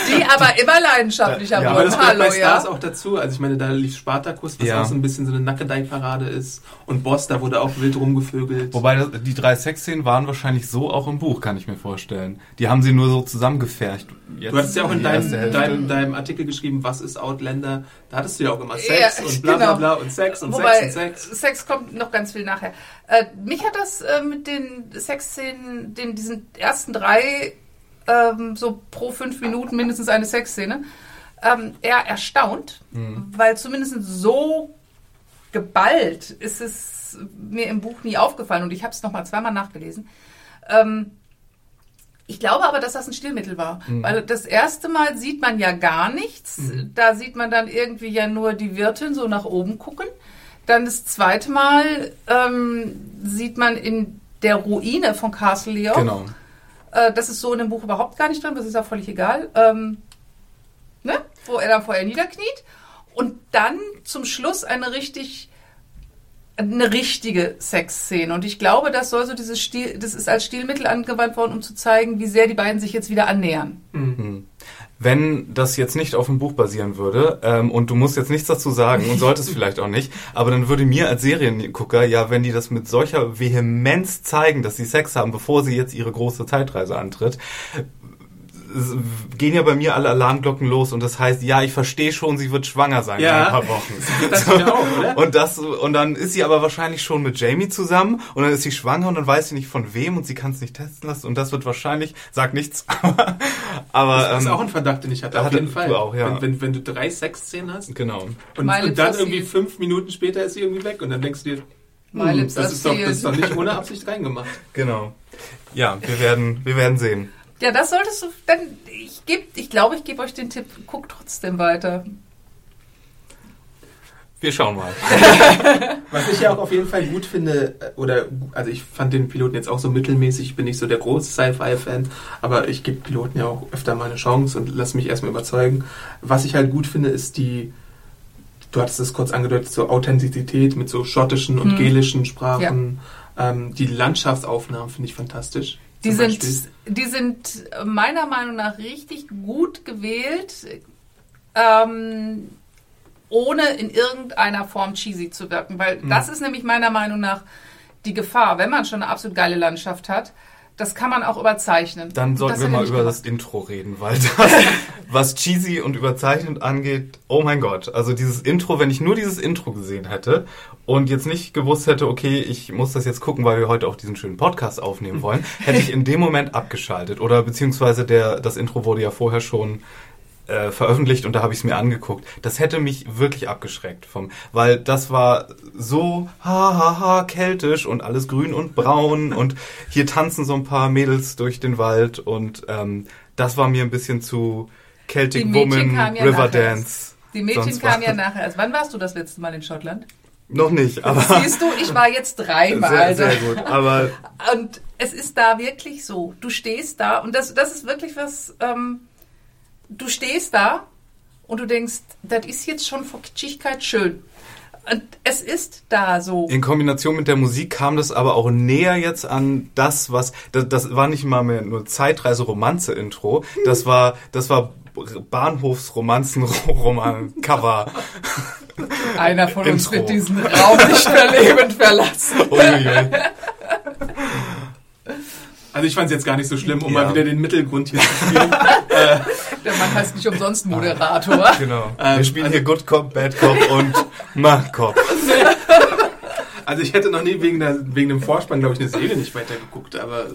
die aber immer leidenschaftlicher Ja, Aber wurden. das gehört Hallo, bei Stars ja. auch dazu. Also ich meine, da lief Spartacus, was Ja. auch so ein bisschen so eine Nackedei-Parade ist. Und Boss, da wurde auch wild rumgevögelt. Wobei das, die drei Sexszenen waren wahrscheinlich so auch im Buch, kann ich mir vorstellen. Die haben sie nur so zusammengefercht. Jetzt Du hattest ja auch in deinem, deinem, deinem Artikel geschrieben, was ist Outlander? Da hattest du ja auch immer Ja, Sex und bla bla genau. bla und Sex und Wobei, Sex und Sex. Sex kommt noch ganz viel nachher. Äh, mich hat das äh, mit den Sexszenen, den, diesen ersten drei, ähm, so pro fünf Minuten mindestens eine Sexszene, ähm, eher erstaunt, weil zumindest so geballt ist es mir im Buch nie aufgefallen und ich habe es nochmal zweimal nachgelesen. Ähm, ich glaube aber, dass das ein Stilmittel war. Weil das erste Mal sieht man ja gar nichts. Da sieht man dann irgendwie ja nur die Wirtin so nach oben gucken. Dann das zweite Mal ähm, sieht man in der Ruine von Castle Leon. Genau. Äh, das ist so in dem Buch überhaupt gar nicht drin, das ist auch völlig egal. Ähm, ne? Wo er dann vorher niederkniet. Und dann zum Schluss eine richtig eine richtige Sexszene. Und ich glaube, das soll so dieses Stil, das ist als Stilmittel angewandt worden, um zu zeigen, wie sehr die beiden sich jetzt wieder annähern. Wenn das jetzt nicht auf dem Buch basieren würde, ähm, und du musst jetzt nichts dazu sagen und solltest vielleicht auch nicht, aber dann würde mir als Seriengucker, ja, wenn die das mit solcher Vehemenz zeigen, dass sie Sex haben, bevor sie jetzt ihre große Zeitreise antritt, gehen ja bei mir alle Alarmglocken los und das heißt, ja, ich verstehe schon, sie wird schwanger sein Ja. in ein paar Wochen. Das ja auch, oder? Und das und dann ist sie aber wahrscheinlich schon mit Jamie zusammen und dann ist sie schwanger und dann weiß sie nicht von wem und sie kann es nicht testen lassen und das wird wahrscheinlich, sag nichts, aber Das ist ähm, auch ein Verdacht, den ich hatte, auf jeden Fall. du auch, ja. wenn, wenn, wenn du drei Sexszenen hast genau. und, Meine und dann irgendwie fünf Minuten später ist sie irgendwie weg und dann denkst du dir, Lips das, ist doch, das ist doch nicht ohne Absicht reingemacht. Genau. Ja, wir werden, wir werden sehen. Ja, das solltest du dann. Ich, geb, ich glaube, ich gebe euch den Tipp. Guckt trotzdem weiter. Wir schauen mal. Was ich ja auch auf jeden Fall gut finde, äh, oder also ich fand den Piloten jetzt auch so mittelmäßig, ich bin nicht so der große Sci-Fi-Fan, aber ich gebe Piloten ja auch öfter mal eine Chance und lass mich erstmal überzeugen. Was ich halt gut finde, ist die, du hattest es kurz angedeutet, so Authentizität mit so schottischen und Mhm. gelischen Sprachen. Ähm, die Landschaftsaufnahmen finde ich fantastisch. Die sind, Beispiel. die sind meiner Meinung nach richtig gut gewählt, ähm, ohne in irgendeiner Form cheesy zu wirken. Weil Mhm. das ist nämlich meiner Meinung nach die Gefahr, wenn man schon eine absolut geile Landschaft hat. Das kann man auch überzeichnen. Dann sollten wir mal über gemacht. das Intro reden, weil das, was cheesy und überzeichnet angeht, oh mein Gott. Also dieses Intro, wenn ich nur dieses Intro gesehen hätte und jetzt nicht gewusst hätte, okay, ich muss das jetzt gucken, weil wir heute auch diesen schönen Podcast aufnehmen wollen, hätte ich in dem Moment abgeschaltet. Oder beziehungsweise der, das Intro wurde ja vorher schon äh, veröffentlicht und da habe ich es mir angeguckt. Das hätte mich wirklich abgeschreckt vom, weil das war so ha ha ha keltisch und alles grün und braun und hier tanzen so ein paar Mädels durch den Wald und ähm, das war mir ein bisschen zu Celtic Die Woman, ja River nachher Dance. Die Mädchen kamen ja nachher. Also wann warst du das letzte Mal in Schottland? Noch nicht, aber Siehst du, ich war jetzt dreimal. sehr, sehr gut. Aber Und es ist da wirklich so. Du stehst da und das, das ist wirklich was. Ähm, du stehst da und du denkst, das ist jetzt schon vor Kitschigkeit schön. Und es ist da so. In Kombination mit der Musik kam das aber auch näher jetzt an das, was das, das war nicht mal mehr nur Zeitreise-Romanze-Intro, das war das war Bahnhofsromanzen-Roman-Cover. Einer von uns Intro. wird diesen Raum nicht mehr lebend verlassen. Also ich fand es jetzt gar nicht so schlimm, um Ja. mal wieder den Mittelgrund hier zu spielen. Der Mann heißt nicht umsonst Moderator. Genau. Ähm, Wir spielen also- hier Good Cop, Bad Cop und Ma Cop. Also ich hätte noch nie wegen, der, wegen dem Vorspann, glaube ich, eine Serie nicht weitergeguckt, aber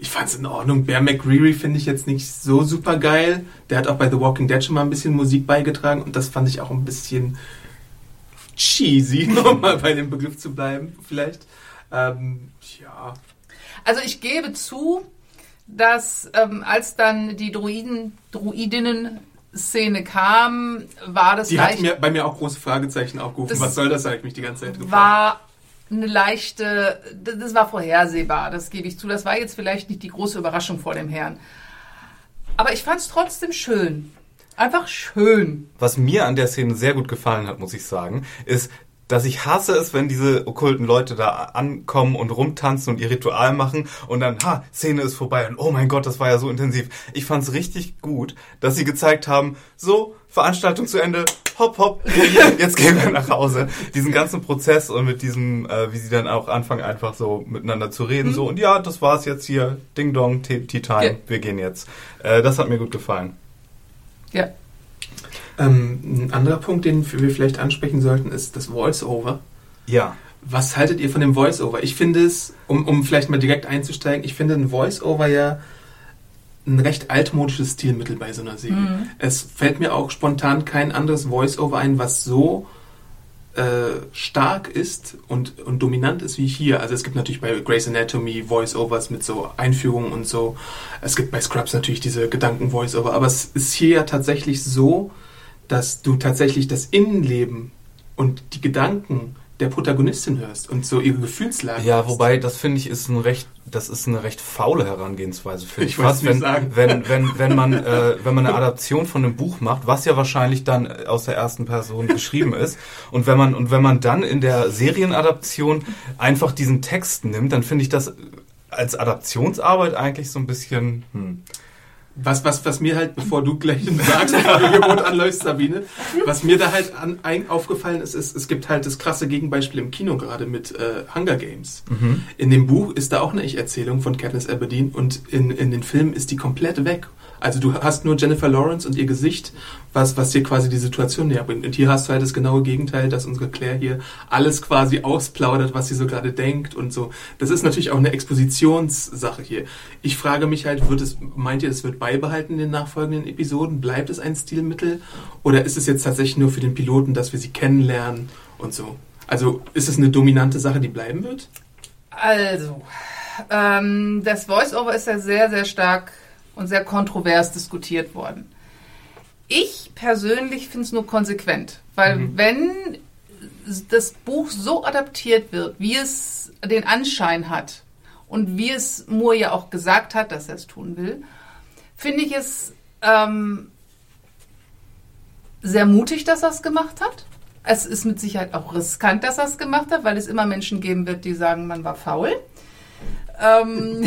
ich fand es in Ordnung. Bear McCreary finde ich jetzt nicht so super geil. Der hat auch bei The Walking Dead schon mal ein bisschen Musik beigetragen und das fand ich auch ein bisschen cheesy, um mal bei dem Begriff zu bleiben, vielleicht. Ähm, ja. Also ich gebe zu, dass ähm, als dann die Druiden, Druidinnen-Szene kam, war das Die hat leicht, mir, bei mir auch große Fragezeichen aufgerufen. Was soll das, habe ich mich die ganze Zeit gefragt. war eine leichte, das das war vorhersehbar, das gebe ich zu. Das war jetzt vielleicht nicht die große Überraschung vor dem Herrn. Aber ich fand es trotzdem schön. Einfach schön. Was mir an der Szene sehr gut gefallen hat, muss ich sagen, ist, dass ich hasse es, wenn diese okkulten Leute da ankommen und rumtanzen und ihr Ritual machen und dann, ha, Szene ist vorbei und oh mein Gott, das war ja so intensiv. Ich fand's richtig gut, dass sie gezeigt haben, so, Veranstaltung zu Ende, hopp, hopp, jetzt gehen wir nach Hause. Diesen ganzen Prozess und mit diesem, äh, wie sie dann auch anfangen, einfach so miteinander zu reden, so, und ja, das war's jetzt hier, Ding Dong, Tea Tea Time, Ja. wir gehen jetzt. Äh, das hat mir gut gefallen. Ja. Ähm, ein anderer Punkt, den wir vielleicht ansprechen sollten, ist das Voice-Over. Ja. Was haltet ihr von dem Voice-Over? Ich finde es, um, um vielleicht mal direkt einzusteigen, ich finde ein Voice-Over ja ein recht altmodisches Stilmittel bei so einer Serie. Es fällt mir auch spontan kein anderes Voice-Over ein, was so äh, stark ist und, und dominant ist wie hier. Also es gibt natürlich bei Grey's Anatomy Voice-Overs mit so Einführungen und so. Es gibt bei Scrubs natürlich diese Gedanken-Voice-Over. Aber es ist hier ja tatsächlich so, dass du tatsächlich das Innenleben und die Gedanken der Protagonistin hörst und so ihre Gefühlslage. Ja, wobei das finde ich ist ein recht, das ist eine recht faule Herangehensweise finde ich. Ich Fast, wenn, sagen. wenn wenn wenn man äh, wenn man eine Adaption von einem Buch macht, was ja wahrscheinlich dann äh, aus der ersten Person geschrieben ist, und wenn man und wenn man dann in der Serienadaption einfach diesen Text nimmt, dann finde ich das als Adaptionsarbeit eigentlich so ein bisschen. Hm. Was, was, was mir halt, bevor du gleich sagst, bevor du Gebot anläufst, Sabine, was mir da halt an, ein, aufgefallen ist, ist, es gibt halt das krasse Gegenbeispiel im Kino gerade mit äh, Hunger Games. In dem Buch ist da auch eine Ich-Erzählung von Katniss Aberdeen und in, in den Filmen ist die komplett weg. Also du hast nur Jennifer Lawrence und ihr Gesicht, was, was dir quasi die Situation näher bringt. Und hier hast du halt das genaue Gegenteil, dass unsere Claire hier alles quasi ausplaudert, was sie so gerade denkt und so. Das ist natürlich auch eine Expositionssache hier. Ich frage mich halt, wird es, meint ihr, es wird beibehalten in den nachfolgenden Episoden? Bleibt es ein Stilmittel? Oder ist es jetzt tatsächlich nur für den Piloten, dass wir sie kennenlernen und so? Also ist es eine dominante Sache, die bleiben wird? Also, ähm, das Voice-Over ist ja sehr, sehr stark und sehr kontrovers diskutiert worden. Ich persönlich finde es nur konsequent, weil Mhm. wenn das Buch so adaptiert wird, wie es den Anschein hat und wie es Moore ja auch gesagt hat, dass er es tun will, finde ich es ähm, sehr mutig, dass er es gemacht hat. Es ist mit Sicherheit auch riskant, dass er es gemacht hat, weil es immer Menschen geben wird, die sagen, man war faul. Ähm,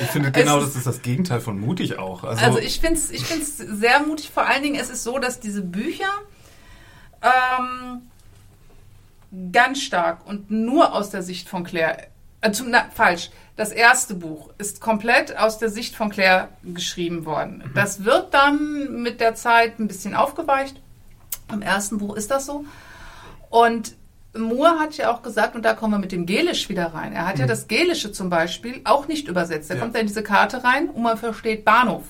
Ich finde genau, Es das ist- ist das Gegenteil von mutig auch. Also, also ich finde es ich find's sehr mutig. Vor allen Dingen ist es so, dass diese Bücher ähm, ganz stark und nur aus der Sicht von Claire, äh, zum, na, falsch, das erste Buch ist komplett aus der Sicht von Claire geschrieben worden. Das wird dann mit der Zeit ein bisschen aufgeweicht. Im ersten Buch ist das so. Und Moore hat ja auch gesagt, und da kommen wir mit dem Gelisch wieder rein. Er hat ja das Gelische zum Beispiel auch nicht übersetzt. Da Ja. kommt er in diese Karte rein und man versteht Bahnhof.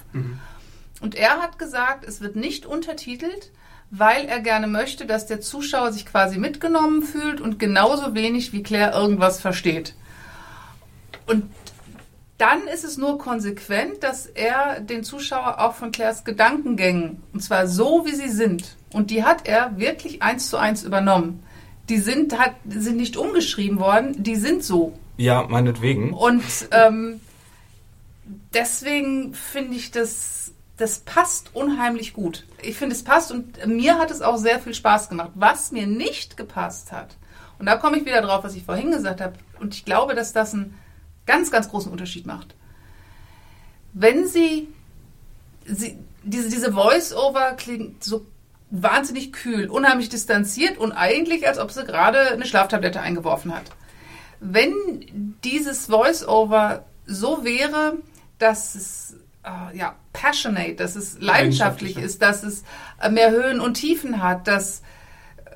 Und er hat gesagt, es wird nicht untertitelt, weil er gerne möchte, dass der Zuschauer sich quasi mitgenommen fühlt und genauso wenig wie Claire irgendwas versteht. Und dann ist es nur konsequent, dass er den Zuschauer auch von Claires Gedankengängen, und zwar so, wie sie sind, und die hat er wirklich eins zu eins übernommen. Die sind, hat, sind nicht umgeschrieben worden, die sind so. ja, meinetwegen. Und ähm, deswegen finde ich, das, das passt unheimlich gut. Ich finde, es passt und mir hat es auch sehr viel Spaß gemacht. Was mir nicht gepasst hat, und da komme ich wieder drauf, was ich vorhin gesagt habe, und ich glaube, dass das einen ganz, ganz großen Unterschied macht. Wenn sie, sie diese, diese Voice-Over klingt so wahnsinnig kühl, unheimlich distanziert und eigentlich, als ob sie gerade eine Schlaftablette eingeworfen hat. Wenn dieses Voice-Over so wäre, dass es äh, ja, passionate, dass es leidenschaftlich ist, dass es äh, mehr Höhen und Tiefen hat, dass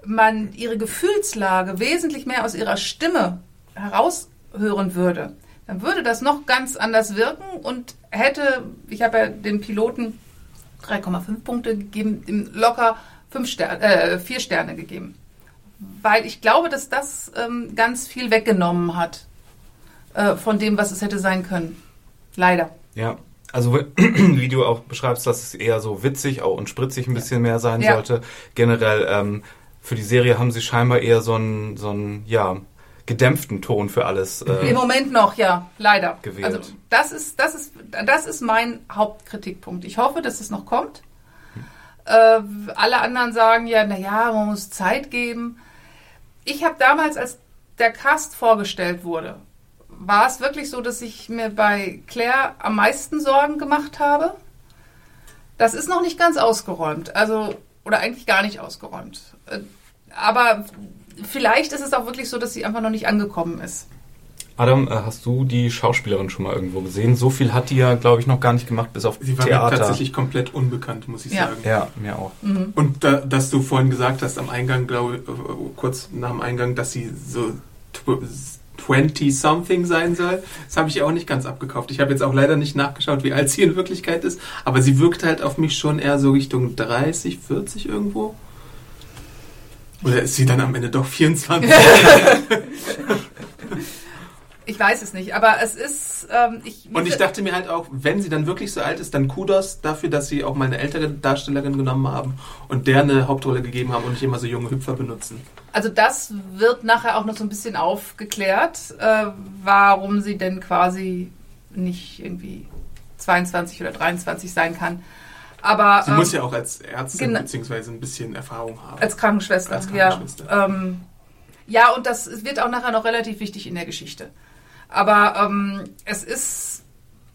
man ihre Gefühlslage wesentlich mehr aus ihrer Stimme heraushören würde, dann würde das noch ganz anders wirken und hätte, ich habe ja dem Piloten 3,5 Punkte gegeben, locker fünf Sterne, äh, vier Sterne gegeben weil ich glaube, dass das ähm, ganz viel weggenommen hat äh, von dem, was es hätte sein können. Leider. Ja, also wie du auch beschreibst, dass es eher so witzig auch und spritzig ein bisschen mehr sein Ja. sollte. Generell ähm, für die Serie haben sie scheinbar eher so einen, so einen ja, gedämpften Ton für alles. Äh, Im Moment noch, ja, leider. Gewählt. Also das ist, das ist, das ist mein Hauptkritikpunkt. Ich hoffe, dass es noch kommt. Äh, alle anderen sagen ja, na ja, man muss Zeit geben. Ich habe damals, als der Cast vorgestellt wurde, war es wirklich so, dass ich mir bei Claire am meisten Sorgen gemacht habe. Das ist noch nicht ganz ausgeräumt, also oder eigentlich gar nicht ausgeräumt. Äh, Aber vielleicht ist es auch wirklich so, dass sie einfach noch nicht angekommen ist. Adam, äh, hast du die Schauspielerin schon mal irgendwo gesehen? So viel hat die ja, glaube ich, noch gar nicht gemacht, bis auf Sie war mir Theater. tatsächlich komplett unbekannt, muss ich Ja. sagen. ja, mir auch. Und da, dass du vorhin gesagt hast, am Eingang, glaube ich, äh, kurz nach dem Eingang, dass sie so 20-something sein soll, das habe ich ihr auch nicht ganz abgekauft. Ich habe jetzt auch leider nicht nachgeschaut, wie alt sie in Wirklichkeit ist, aber sie wirkt halt auf mich schon eher so Richtung 30, 40 irgendwo. Oder ist sie dann am Ende doch 24? Ich weiß es nicht, aber es ist. Ähm, ich, Und ich dachte mir halt auch, wenn sie dann wirklich so alt ist, dann Kudos dafür, dass sie auch mal eine ältere Darstellerin genommen haben und der eine Hauptrolle gegeben haben und nicht immer so junge Hüpfer benutzen. Also das wird nachher auch noch so ein bisschen aufgeklärt, äh, warum sie denn quasi nicht irgendwie 22 oder 23 sein kann. Aber Sie ähm, muss ja auch als Ärztin beziehungsweise ein bisschen Erfahrung haben. als Krankenschwester, Als Krankenschwester. ja. Ähm, ja, und das wird auch nachher noch relativ wichtig in der Geschichte. Aber ähm, es ist,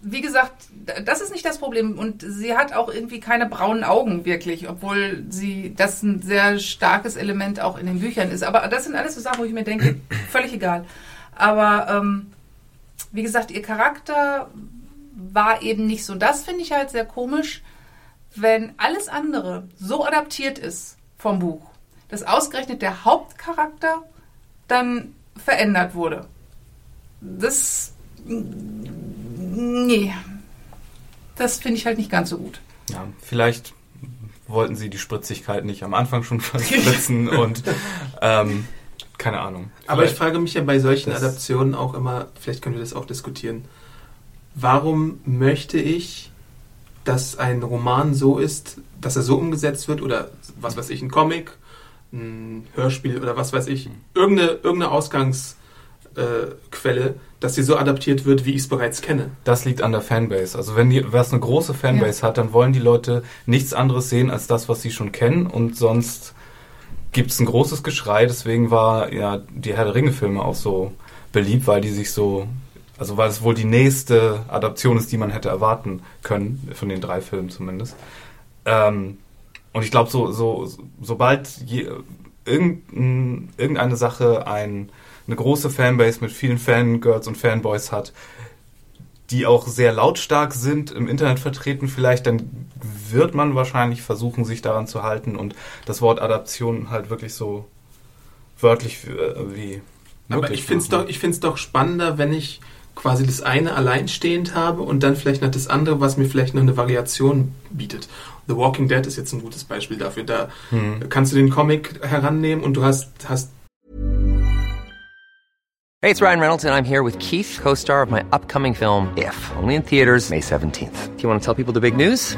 wie gesagt, das ist nicht das Problem. Und sie hat auch irgendwie keine braunen Augen wirklich, obwohl sie das ein sehr starkes Element auch in den Büchern ist. Aber das sind alles so Sachen, wo ich mir denke, völlig egal. Aber ähm, wie gesagt, ihr Charakter war eben nicht so. Das finde ich halt sehr komisch, wenn alles andere so adaptiert ist vom Buch, dass ausgerechnet der Hauptcharakter dann verändert wurde. Das. Nee. Das finde ich halt nicht ganz so gut. Ja, vielleicht wollten sie die Spritzigkeit nicht am Anfang schon verspritzen und ähm, keine Ahnung. Aber ich frage mich ja bei solchen Adaptionen auch immer, vielleicht können wir das auch diskutieren, warum möchte ich, dass ein Roman so ist, dass er so umgesetzt wird oder was weiß ich, ein Comic, ein Hörspiel oder was weiß ich, irgendeine, irgendeine Ausgangsquelle, äh, dass sie so adaptiert wird, wie ich es bereits kenne. Das liegt an der Fanbase. Also wenn die, wer es eine große Fanbase hat, dann wollen die Leute nichts anderes sehen als das, was sie schon kennen und sonst gibt es ein großes Geschrei. Deswegen war ja die Herr der Ringe-Filme auch so beliebt, weil die sich so, also weil es wohl die nächste Adaption ist, die man hätte erwarten können, von den drei Filmen zumindest. Ähm, und ich glaube, so, so, sobald je, irgendein, irgendeine Sache ein, eine große Fanbase mit vielen Fangirls und Fanboys hat, die auch sehr lautstark sind, im Internet vertreten vielleicht, dann wird man wahrscheinlich versuchen, sich daran zu halten und das Wort Adaption halt wirklich so wörtlich äh, wie Aber ich finde es doch, ich find's doch spannender, wenn ich quasi das eine alleinstehend habe und dann vielleicht noch das andere, was mir vielleicht noch eine Variation bietet. The Walking Dead ist jetzt ein gutes Beispiel dafür. Da Hm. kannst du den Comic herannehmen und du hast, hast Hey, it's Ryan Reynolds, and I'm here with Keith, co star of my upcoming film, If, only in theaters, May 17th. Do you want to tell people the big news?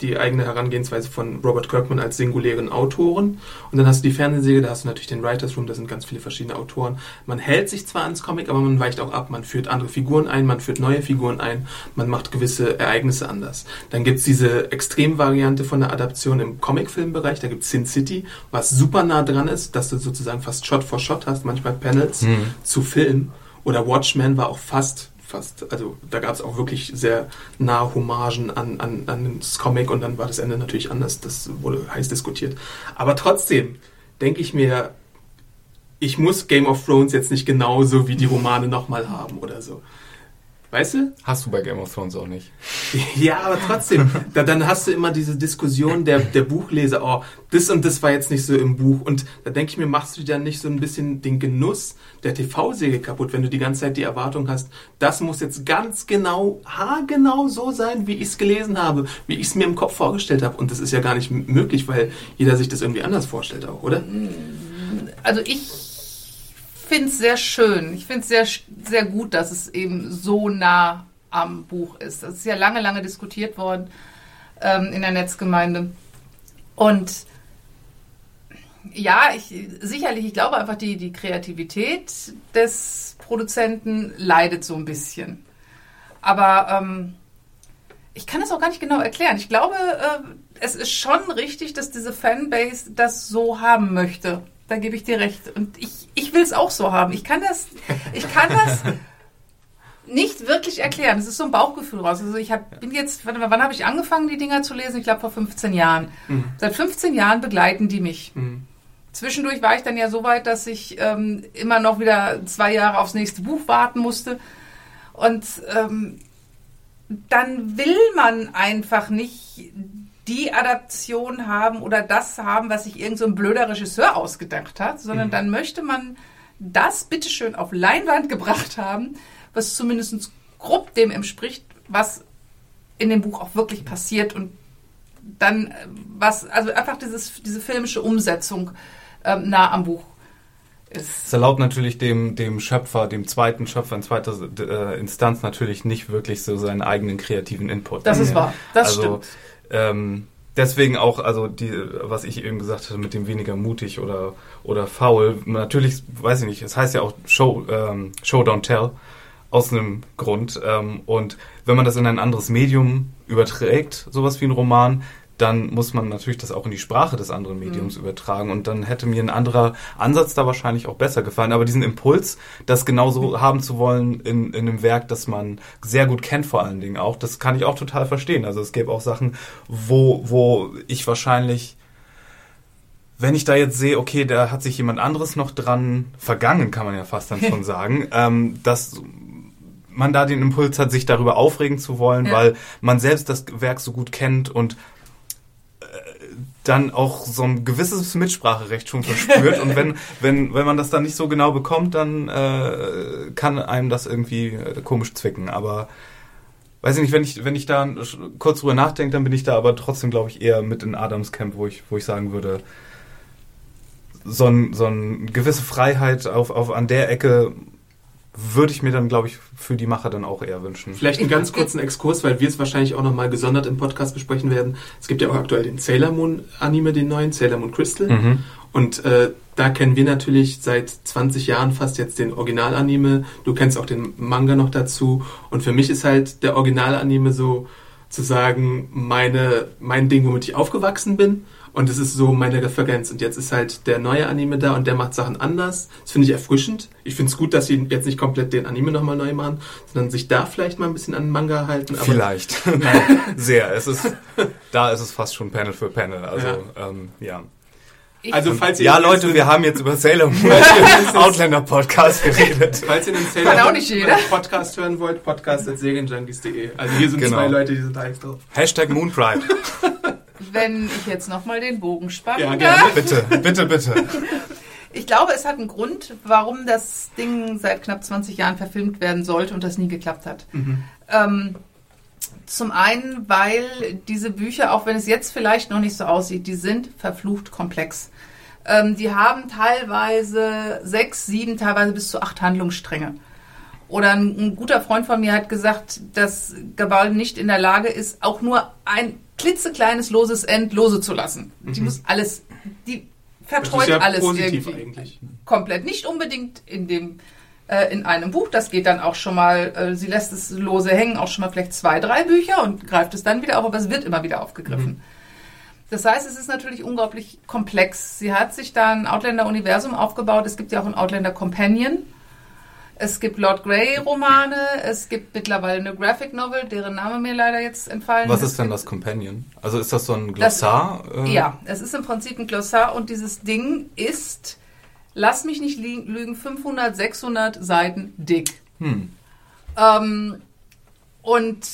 Die eigene Herangehensweise von Robert Kirkman als singulären Autoren. Und dann hast du die Fernsehserie, da hast du natürlich den Writers Room, da sind ganz viele verschiedene Autoren. Man hält sich zwar ans Comic, aber man weicht auch ab. Man führt andere Figuren ein, man führt neue Figuren ein, man macht gewisse Ereignisse anders. Dann gibt's diese Extremvariante von der Adaption im Comicfilmbereich, da gibt's Sin City, was super nah dran ist, dass du sozusagen fast Shot for Shot hast, manchmal Panels zu Film. Oder Watchmen war auch fast fast, also da gab es auch wirklich sehr nahe Hommagen an, an, an das Comic und dann war das Ende natürlich anders, das wurde heiß diskutiert. Aber trotzdem denke ich mir, ich muss Game of Thrones jetzt nicht genauso wie die Romane nochmal haben oder so. Weißt du? Hast du bei Game of Thrones auch nicht. Ja, aber trotzdem, da, dann hast du immer diese Diskussion der, der Buchleser, oh, das und das war jetzt nicht so im Buch. Und da denke ich mir, machst du dir dann nicht so ein bisschen den Genuss der TV-Serie kaputt, wenn du die ganze Zeit die Erwartung hast, das muss jetzt ganz genau, haargenau so sein, wie ich es gelesen habe, wie ich es mir im Kopf vorgestellt habe. Und das ist ja gar nicht möglich, weil jeder sich das irgendwie anders vorstellt auch, oder? Also ich finde es sehr schön. Ich finde es sehr, sehr gut, dass es eben so nah am Buch ist. Das ist ja lange, lange diskutiert worden ähm, in der Netzgemeinde. Und ja, ich, sicherlich, ich glaube einfach, die, die Kreativität des Produzenten leidet so ein bisschen. Aber ähm, ich kann es auch gar nicht genau erklären. Ich glaube, äh, es ist schon richtig, dass diese Fanbase das so haben möchte. Da gebe ich dir recht. Und ich, ich will es auch so haben. Ich kann das, ich kann das nicht wirklich erklären. Es ist so ein Bauchgefühl raus. Also ich hab, bin jetzt, mal, wann habe ich angefangen, die Dinger zu lesen? Ich glaube vor 15 Jahren. Seit 15 Jahren begleiten die mich. Zwischendurch war ich dann ja so weit, dass ich ähm, immer noch wieder zwei Jahre aufs nächste Buch warten musste. Und ähm, dann will man einfach nicht die Adaption haben oder das haben, was sich irgend so ein blöder Regisseur ausgedacht hat, sondern dann möchte man das bitteschön auf Leinwand gebracht haben, was zumindest grob dem entspricht, was in dem Buch auch wirklich passiert und dann äh, was, also einfach dieses, diese filmische Umsetzung ähm, nah am Buch ist. Es erlaubt natürlich dem, dem Schöpfer, dem zweiten Schöpfer in zweiter äh, Instanz natürlich nicht wirklich so seinen eigenen kreativen Input. Das ist wahr. Das also, stimmt. Ähm, deswegen auch, also die, was ich eben gesagt hatte, mit dem weniger mutig oder, oder faul. Natürlich, weiß ich nicht, es heißt ja auch Show, ähm, Show Don't Tell aus einem Grund. Ähm, und wenn man das in ein anderes Medium überträgt, sowas wie ein Roman, dann muss man natürlich das auch in die Sprache des anderen Mediums übertragen. Und dann hätte mir ein anderer Ansatz da wahrscheinlich auch besser gefallen. Aber diesen Impuls, das genauso haben zu wollen in, in einem Werk, das man sehr gut kennt vor allen Dingen auch, das kann ich auch total verstehen. Also es gäbe auch Sachen, wo, wo ich wahrscheinlich wenn ich da jetzt sehe, okay, da hat sich jemand anderes noch dran vergangen, kann man ja fast dann schon sagen, ähm, das man da den Impuls hat, sich darüber aufregen zu wollen, Ja. weil man selbst das Werk so gut kennt und dann auch so ein gewisses Mitspracherecht schon verspürt und wenn wenn wenn man das dann nicht so genau bekommt, dann äh, kann einem das irgendwie äh, komisch zwicken. Aber weiß ich nicht, wenn ich wenn ich da kurz drüber nachdenke, dann bin ich da aber trotzdem, glaube ich, eher mit in Adams Camp, wo ich wo ich sagen würde, so ein so ein gewisse Freiheit auf auf an der Ecke würde ich mir dann, glaube ich, für die Macher dann auch eher wünschen. Vielleicht einen ganz kurzen Exkurs, weil wir es wahrscheinlich auch nochmal gesondert im Podcast besprechen werden. Es gibt ja auch aktuell den Sailor Moon Anime, den neuen, Sailor Moon Crystal. Mhm. Und äh, da kennen wir natürlich seit 20 Jahren fast jetzt den Originalanime. Du kennst auch den Manga noch dazu. Und für mich ist halt der Originalanime so zu sagen, meine, mein Ding, womit ich aufgewachsen bin. Und es ist so meine Referenz. Und jetzt ist halt der neue Anime da und der macht Sachen anders. Das finde ich erfrischend. Ich finde es gut, dass sie jetzt nicht komplett den Anime nochmal neu machen, sondern sich da vielleicht mal ein bisschen an den Manga halten. Aber Vielleicht. Nein, sehr. Es ist, da ist es fast schon Panel für Panel. Also, ja. Ähm, ja. Also falls ihr Ja, Leute, wir haben jetzt über Sailor Moon Outlander Podcast geredet. Falls ihr den Sailor jeder. Podcast hören wollt, podcast.serienjunkies.de. Also hier sind Genau. zwei Leute, die sind heiß drauf. Hashtag Moonpride. Wenn ich jetzt nochmal den Bogen spannen Ja, darf. gerne. Bitte, bitte, bitte. Ich glaube, es hat einen Grund, warum das Ding seit knapp 20 Jahren verfilmt werden sollte und das nie geklappt hat. Ähm, zum einen, weil diese Bücher, auch wenn es jetzt vielleicht noch nicht so aussieht, die sind verflucht komplex. Ähm, die haben teilweise sechs, sieben, teilweise bis zu acht Handlungsstränge. Oder ein, ein guter Freund von mir hat gesagt, dass Gabal nicht in der Lage ist, auch nur ein klitzekleines loses End lose zu lassen. Die muss alles, die vertreut ja alles irgendwie eigentlich. komplett. Nicht unbedingt in dem äh, in einem Buch. Das geht dann auch schon mal. Äh, sie lässt es lose hängen, auch schon mal vielleicht zwei, drei Bücher und greift es dann wieder auf, aber es wird immer wieder aufgegriffen. Das heißt, es ist natürlich unglaublich komplex. Sie hat sich da ein Outlander-Universum aufgebaut. Es gibt ja auch ein Outlander Companion. Es gibt Lord Grey-Romane. Es gibt mittlerweile eine Graphic Novel, deren Name mir leider jetzt entfallen Was Es ist denn gibt- das Companion? Also ist das so ein Das- Glossar? äh, ja, es ist im Prinzip ein Glossar und dieses Ding ist, lass mich nicht lügen, 500, 600 Seiten dick. Hm. Ähm, und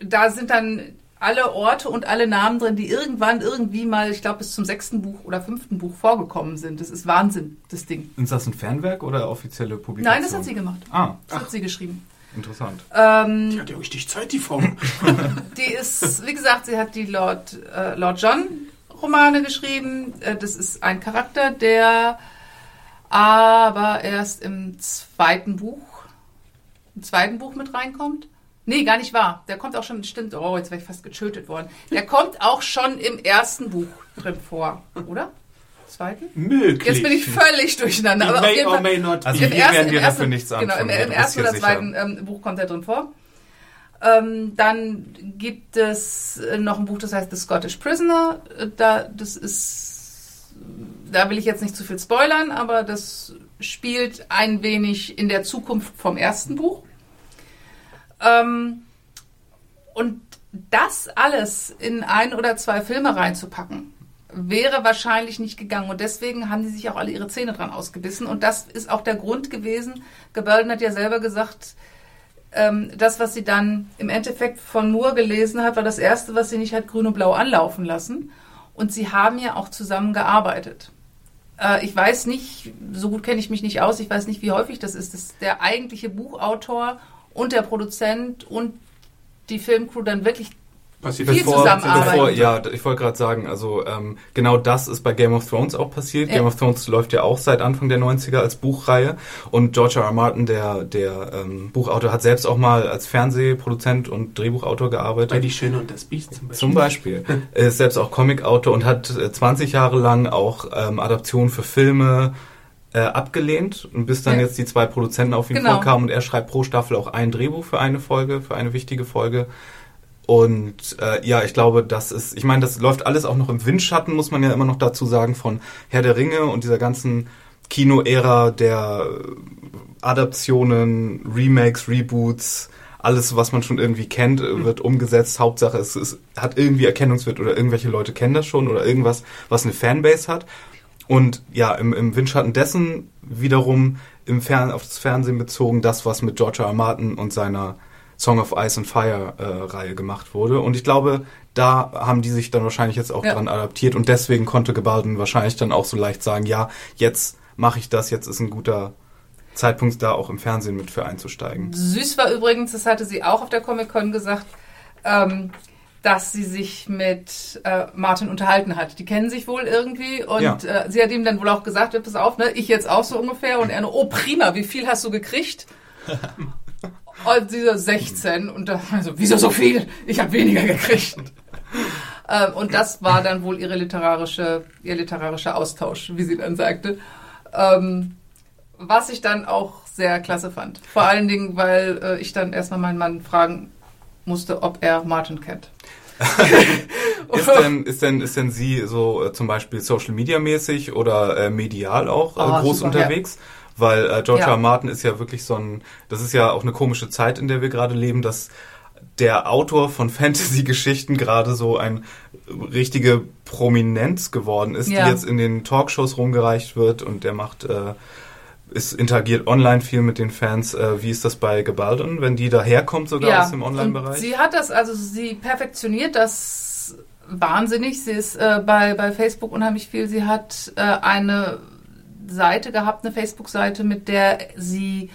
da sind dann alle Orte und alle Namen drin, die irgendwann irgendwie mal, ich glaube, bis zum sechsten Buch oder fünften Buch vorgekommen sind. Das ist Wahnsinn, das Ding. Ist das ein Fanwerk oder offizielle Publikation? Nein, das hat sie gemacht. Ah, Das hat sie geschrieben. interessant. Ähm, Die hat ja richtig Zeit, die Frau. Die ist, wie gesagt, sie hat die Lord, äh, Lord John Romane geschrieben. Äh, das ist ein Charakter, der aber erst im zweiten Buch, im zweiten Buch mit reinkommt. Nee, gar nicht wahr. Der kommt auch schon, stimmt, oh, jetzt wäre ich fast getötet worden. Der kommt auch schon im ersten Buch drin vor, oder? Zweiten? Möglich. Jetzt bin ich völlig durcheinander. Aber auf may or Fall, may not Also im hier ersten, werden im wir ersten, dafür nichts genau, anfangen, im, ja, im du ersten oder zweiten ähm, Buch kommt er drin vor. Ähm, dann gibt es äh, noch ein Buch, das heißt The Scottish Prisoner. Äh, Da, das ist, da will ich jetzt nicht zu viel spoilern, aber das spielt ein wenig in der Zukunft vom ersten Buch. Ähm, und das alles in ein oder zwei Filme reinzupacken, wäre wahrscheinlich nicht gegangen. Und deswegen haben die sich auch alle ihre Zähne dran ausgebissen. Und das ist auch der Grund gewesen. Gebelden hat ja selber gesagt, ähm, das, was sie dann im Endeffekt von Moore gelesen hat, war das erste, was sie nicht hat grün und blau anlaufen lassen. Und sie haben ja auch zusammengearbeitet. Äh, ich weiß nicht, so gut kenne ich mich nicht aus, ich weiß nicht, wie häufig das ist, dass der eigentliche Buchautor und der Produzent und die Filmcrew dann wirklich Passiert Viel bevor- zusammenarbeiten. Bevor, ja, ich wollte gerade sagen, also ähm, genau das ist bei Game of Thrones auch passiert. Ja. Game of Thrones läuft ja auch seit Anfang der 90er als Buchreihe und George R. R. Martin, der, der ähm, Buchautor, hat selbst auch mal als Fernsehproduzent und Drehbuchautor gearbeitet. Bei Die Schöne und das Biest zum Beispiel. Zum Beispiel. Er ist selbst auch Comicautor und hat äh, 20 Jahre lang auch ähm, Adaptionen für Filme äh, abgelehnt, und bis dann Ja. jetzt die zwei Produzenten auf ihn Genau. vorkamen und er schreibt pro Staffel auch ein Drehbuch für eine Folge, für eine wichtige Folge. Und äh, ja, ich glaube, das ist, ich meine, das läuft alles auch noch im Windschatten, muss man ja immer noch dazu sagen, von Herr der Ringe und dieser ganzen Kino-Ära der äh, Adaptionen, Remakes, Reboots, alles, was man schon irgendwie kennt, äh, wird umgesetzt. Hauptsache, es, es hat irgendwie Erkennungswert oder irgendwelche Leute kennen das schon oder irgendwas, was eine Fanbase hat. Und ja, im, im Windschatten dessen wiederum im Fern auf das Fernsehen bezogen, das, was mit George R. R. Martin und seiner Song of Ice and Fire äh, Reihe gemacht wurde. Und ich glaube, da haben die sich dann wahrscheinlich jetzt auch Ja. dran adaptiert und deswegen konnte Gebalden wahrscheinlich dann auch so leicht sagen, ja, jetzt mache ich das, jetzt ist ein guter Zeitpunkt da auch im Fernsehen mit für einzusteigen. Süß war übrigens, das hatte sie auch auf der Comic-Con gesagt, ähm, dass sie sich mit äh, Martin unterhalten hat. Die kennen sich wohl irgendwie und Ja. äh, sie hat ihm dann wohl auch gesagt, pass auf, ne, ich jetzt auch so ungefähr und er nur, oh prima, wie viel hast du gekriegt? und sie so 16 und dann also, wieso so viel? Ich habe weniger gekriegt. ähm, und das war dann wohl ihre literarische, ihr literarischer Austausch, wie sie dann sagte. Ähm, was ich dann auch sehr klasse fand. Vor allen Dingen, weil äh, ich dann erstmal meinen Mann fragen musste, ob er Martin kennt. Ist denn, ist denn, ist denn sie so äh, zum Beispiel Social Media mäßig oder äh, medial auch äh, Ah, groß super, unterwegs? Weil äh, George Ja. R. R. Martin ist ja wirklich so ein, das ist ja auch eine komische Zeit, in der wir gerade leben, dass der Autor von Fantasy-Geschichten gerade so ein richtige Prominenz geworden ist, Ja. die jetzt in den Talkshows rumgereicht wird und der macht, äh, ist interagiert online viel mit den Fans. Äh, wie ist das bei Gebaldon, wenn die daherkommt sogar aus dem Online-Bereich? sie hat das, also sie perfektioniert das wahnsinnig. Sie ist äh, bei, bei Facebook unheimlich viel. Sie hat äh, eine Seite gehabt, eine Facebook-Seite, mit der sie,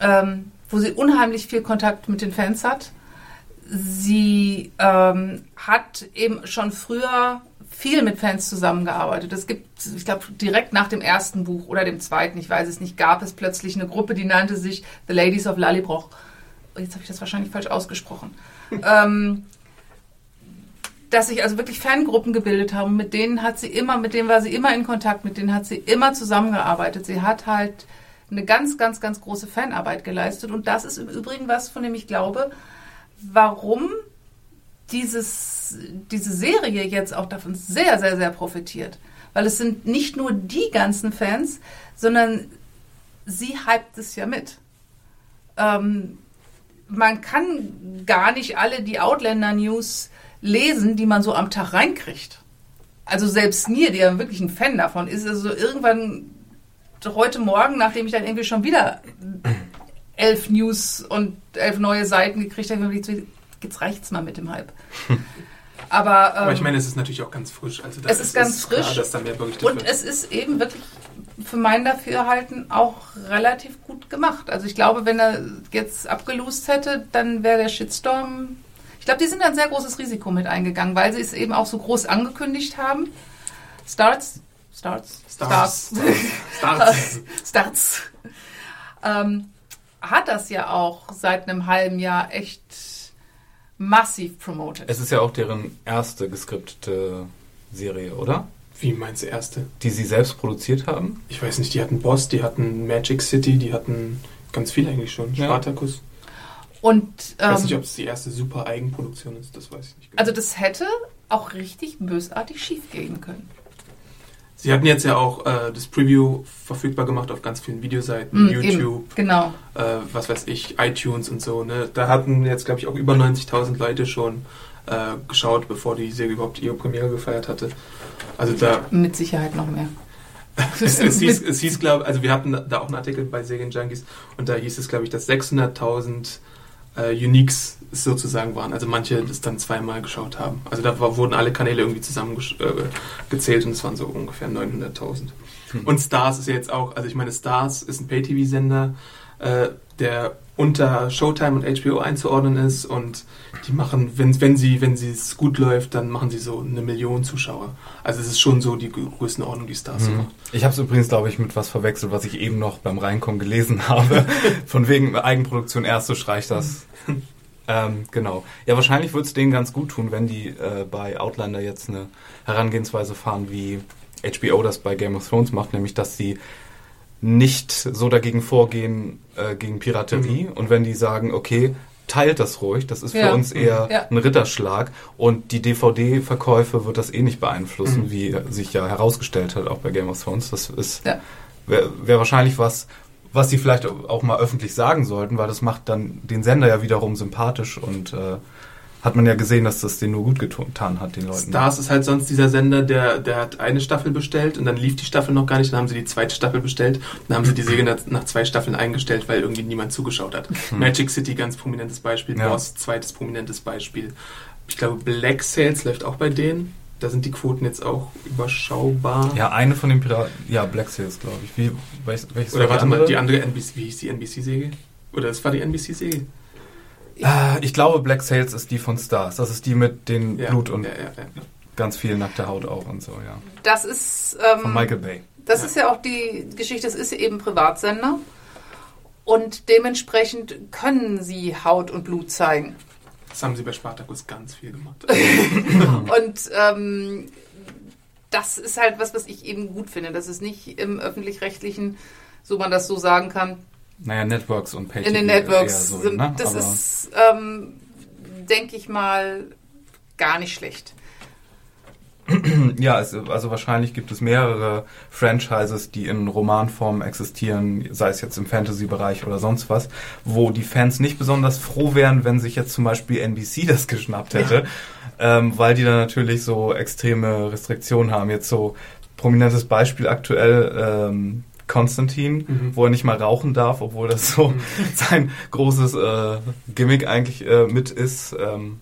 ähm, wo sie unheimlich viel Kontakt mit den Fans hat. Sie ähm, hat eben schon früher viel mit Fans zusammengearbeitet. Es gibt, ich glaube, direkt nach dem ersten Buch oder dem zweiten, ich weiß es nicht, gab es plötzlich eine Gruppe, die nannte sich The Ladies of Lallybroch. Jetzt habe ich das wahrscheinlich falsch ausgesprochen. ähm, dass sich also wirklich Fangruppen gebildet haben. Mit denen hat sie immer, mit denen war sie immer in Kontakt, mit denen hat sie immer zusammengearbeitet. Sie hat halt eine ganz, ganz, ganz große Fanarbeit geleistet. Und das ist im Übrigen was, von dem ich glaube, warum dieses, diese Serie jetzt auch davon sehr, sehr, sehr profitiert. Weil es sind nicht nur die ganzen Fans, sondern sie hypt es ja mit. Ähm, man kann gar nicht alle die Outlander-News lesen, die man so am Tag reinkriegt. Also selbst mir, der wirklich ein Fan davon ist, also irgendwann heute Morgen, nachdem ich dann irgendwie schon wieder elf News und elf neue Seiten gekriegt habe, jetzt reicht's mal mit dem Hype. Aber, ähm, Aber ich meine, es ist natürlich auch ganz frisch. Also es ist ganz klar, frisch. dass da mehr berichtet und wird. es ist eben wirklich für mein Dafürhalten auch relativ gut gemacht. Also ich glaube, wenn er jetzt abgelost hätte, dann wäre der Shitstorm. Ich glaube, die sind ein sehr großes Risiko mit eingegangen, weil sie es eben auch so groß angekündigt haben. Starts, Starts, Starts. Starts, Starts. Ähm, hat das ja auch seit einem halben Jahr echt massiv promoted. Es ist ja auch deren erste geskriptete Serie, oder? Wie meinst du erste? Die sie selbst produziert haben. Ich weiß nicht, die hatten Boss, die hatten Magic City, die hatten ganz viel eigentlich schon. Ja. Spartacus. Und Ich weiß nicht, ähm, ob es die erste super Eigenproduktion ist, das weiß ich nicht genau. also das hätte auch richtig bösartig schief gehen können. Sie hatten jetzt ja auch äh, das Preview verfügbar gemacht auf ganz vielen Videoseiten, Mm, YouTube, Eben, genau. äh, was weiß ich, iTunes und so. Ne? Da hatten jetzt, glaube ich, auch über 90.000 Leute schon äh, geschaut, bevor die Serie überhaupt ihre Premiere gefeiert hatte. Also da, Mit Sicherheit noch mehr. es, es hieß, es hieß glaube also wir hatten da auch einen Artikel bei Serien Junkies und da hieß es, glaube ich, dass 600.000 äh, Uniques sozusagen waren. Also manche das dann zweimal geschaut haben. Also da war, wurden alle Kanäle irgendwie zusammengezählt äh, gezählt und es waren so ungefähr 900.000. Und Stars ist ja jetzt auch, also ich meine, Stars ist ein Pay-TV-Sender, äh, der unter Showtime und HBO einzuordnen ist und die machen, wenn, wenn sie wenn sie es gut läuft, dann machen sie so eine Million Zuschauer. Also es ist schon so die Größenordnung, die Stars so macht. Ich habe es übrigens, glaube ich, mit was verwechselt, was ich eben noch beim Reinkommen gelesen habe. Von wegen Eigenproduktion erste reicht das. ähm, genau. Ja, wahrscheinlich würde es denen ganz gut tun, wenn die äh, bei Outlander jetzt eine Herangehensweise fahren, wie HBO das bei Game of Thrones macht, nämlich dass sie nicht so dagegen vorgehen äh, gegen Piraterie und wenn die sagen, okay, teilt das ruhig, das ist für Ja. uns eher Ja. ein Ritterschlag und die DVD-Verkäufe wird das eh nicht beeinflussen, wie sich ja herausgestellt hat, auch bei Game of Thrones. Das ist Ja. wäre wär wahrscheinlich was, was sie vielleicht auch mal öffentlich sagen sollten, weil das macht dann den Sender ja wiederum sympathisch und äh, hat man ja gesehen, dass das denen nur gut getan hat, den Leuten. Stars ist halt sonst dieser Sender, der, der hat eine Staffel bestellt und dann lief die Staffel noch gar nicht, dann haben sie die zweite Staffel bestellt, dann haben sie die Serie nach, zwei Staffeln eingestellt, weil irgendwie niemand zugeschaut hat. Magic City, ganz prominentes Beispiel, Ja. Boss, zweites prominentes Beispiel. Ich glaube, Black Sales läuft auch bei denen. Da sind die Quoten jetzt auch überschaubar. Ja, eine von den Piraten, ja, Black Sails, glaube ich. Wie, welches, welches Oder war warte mal, die andere NBC, wie hieß die NBC-Serie? Oder es war die NBC-Serie? Ah, ich glaube, Black Sails ist die von Stars. Das ist die mit den Ja, Blut und ja, ja, ja. ganz viel nackter Haut auch und so, ja. Das ist. Von Ähm, Michael Bay. Das ist ja auch die Geschichte, es ist eben Privatsender. Und dementsprechend können sie Haut und Blut zeigen. Das haben sie bei Spartacus ganz viel gemacht. Und ähm, das ist halt was, was ich eben gut finde. Das ist nicht im öffentlich-rechtlichen, so man das so sagen kann, Naja, Networks und Pay in den Networks so, sind. ne? Das Aber- ist, ähm, denke ich mal, gar nicht schlecht. Ja, es, also wahrscheinlich gibt es mehrere Franchises, die in Romanform existieren, sei es jetzt im Fantasy-Bereich oder sonst was, wo die Fans nicht besonders froh wären, wenn sich jetzt zum Beispiel NBC das geschnappt hätte, ähm, weil die da natürlich so extreme Restriktionen haben. Jetzt so prominentes Beispiel aktuell. Ähm, Konstantin, Mhm. wo er nicht mal rauchen darf, obwohl das so sein großes äh, Gimmick eigentlich äh, mit ist. Ähm,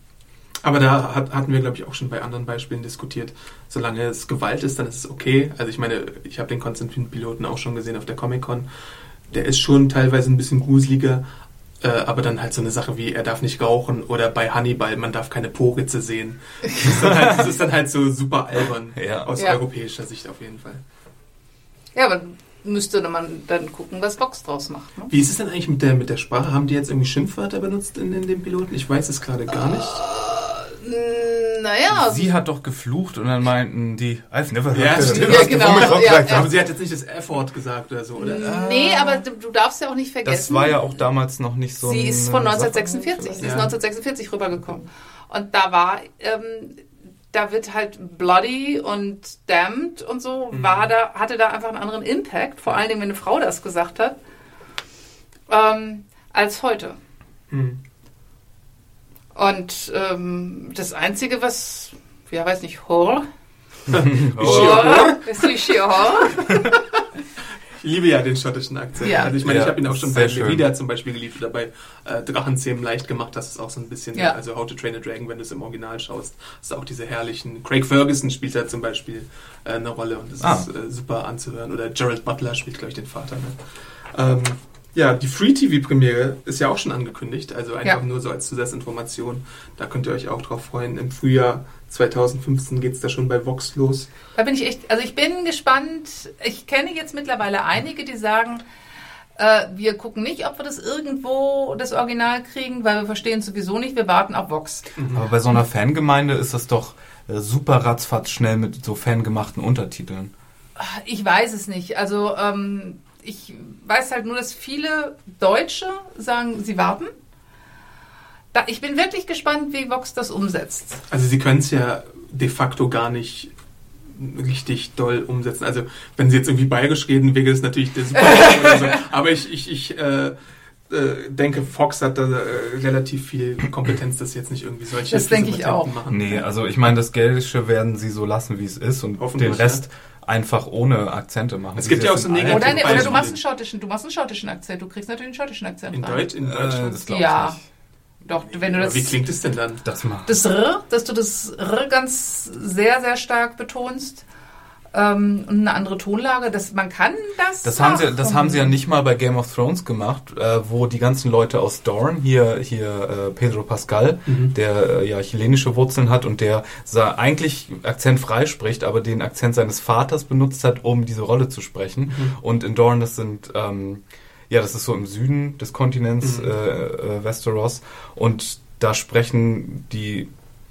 Aber da hat, hatten wir, glaube ich, auch schon bei anderen Beispielen diskutiert. Solange es Gewalt ist, dann ist es okay. Also ich meine, ich habe den Konstantin-Piloten auch schon gesehen auf der Comic-Con. Der ist schon teilweise ein bisschen gruseliger, äh, aber dann halt so eine Sache wie, er darf nicht rauchen oder bei Hannibal, man darf keine Poritze sehen. Das ist dann halt, ist dann halt so super albern Ja. aus Ja. europäischer Sicht auf jeden Fall. Ja, aber müsste man dann gucken, was Vox draus macht. Ne? Wie ist es denn eigentlich mit der, mit der Sprache? Haben die jetzt irgendwie Schimpfwörter benutzt in, in dem Piloten? Ich weiß es gerade gar nicht. Mm, Naja, Sie hat doch geflucht und dann meinten die, I've never heard Ja, that. stimmt. Ja, genau. Ja, ja. Aber sie hat jetzt nicht das F-Wort gesagt oder so, oder? nee, aber du, darfst ja auch nicht vergessen. Das war ja auch damals noch nicht so Sie ist von äh, 1946. Sie ist Ja. 1946 rübergekommen. Und da war, ähm, da wird halt bloody und damned und so, Mhm. war da, hatte da einfach einen anderen Impact, vor allen Dingen, wenn eine Frau das gesagt hat, ähm, als heute. Hm. Und ähm, das Einzige, was, ja, weiß nicht, Horror? Horror? Ist Horror? Ich liebe ja den schottischen Akzent. Ja. Also ich meine, Ja, ich habe ihn auch schon bei. Merida zum Beispiel geliebt oder bei äh, Drachenzähmen leicht gemacht. Das ist auch so ein bisschen, Ja. also How to Train a Dragon, wenn du es im Original schaust, hast du auch diese herrlichen. Craig Ferguson spielt da zum Beispiel äh, eine Rolle und das Ah. ist äh, super anzuhören. Oder Gerald Butler spielt, glaube ich, den Vater. Ne? Ähm, ja, die Free-TV-Premiere ist ja auch schon angekündigt, also einfach Ja. nur so als Zusatzinformation. Da könnt ihr euch auch drauf freuen. Im Frühjahr 2015 geht es da schon bei Vox los. Da bin ich echt, also ich bin gespannt. Ich kenne jetzt mittlerweile einige, die sagen, äh, wir gucken nicht, ob wir das irgendwo, das Original kriegen, weil wir verstehen es sowieso nicht, wir warten auf Vox. Aber bei so einer Fangemeinde ist das doch äh, super ratzfatz schnell mit so fangemachten Untertiteln. Ich weiß es nicht. Also ähm, ich weiß halt nur, dass viele Deutsche sagen, sie warten. Da, ich bin wirklich gespannt, wie Vox das umsetzt. Also sie können es ja de facto gar nicht richtig doll umsetzen. Also wenn sie jetzt irgendwie bayerisch reden, wäre das natürlich der super oder so. Aber ich, ich, ich äh, äh, denke, Fox hat da äh, relativ viel Kompetenz, dass sie jetzt nicht irgendwie solche Das denke ich auch. machen. Nee, also ich meine, das Gälische werden sie so lassen, wie es ist und Hoffentlich, den Rest einfach ohne Akzente machen. Es gibt ja auch so negative Oder, ne, oder du Beispiele. machst einen schottischen, du machst einen schottischen Akzent. Du kriegst natürlich einen schottischen Akzent In, rein. Deutsch, in Äh, Deutschland. das glaub Ja. ich nicht. Doch, wenn du Aber das, Wie klingt es denn dann? Das mal. das R, dass du das R ganz sehr, sehr stark betonst ähm, und eine andere Tonlage, dass man kann das. Das haben, sie, das haben sie ja nicht mal bei Game of Thrones gemacht, äh, wo die ganzen Leute aus Dorne, hier, hier äh, Pedro Pascal, Mhm. der äh, ja chilenische Wurzeln hat und der sa eigentlich akzentfrei spricht, aber den Akzent seines Vaters benutzt hat, um diese Rolle zu sprechen. Mhm. Und in Dorne, das sind, ähm, ja, das ist so im Süden des Kontinents, Mhm. äh, äh, Westeros. Und da sprechen die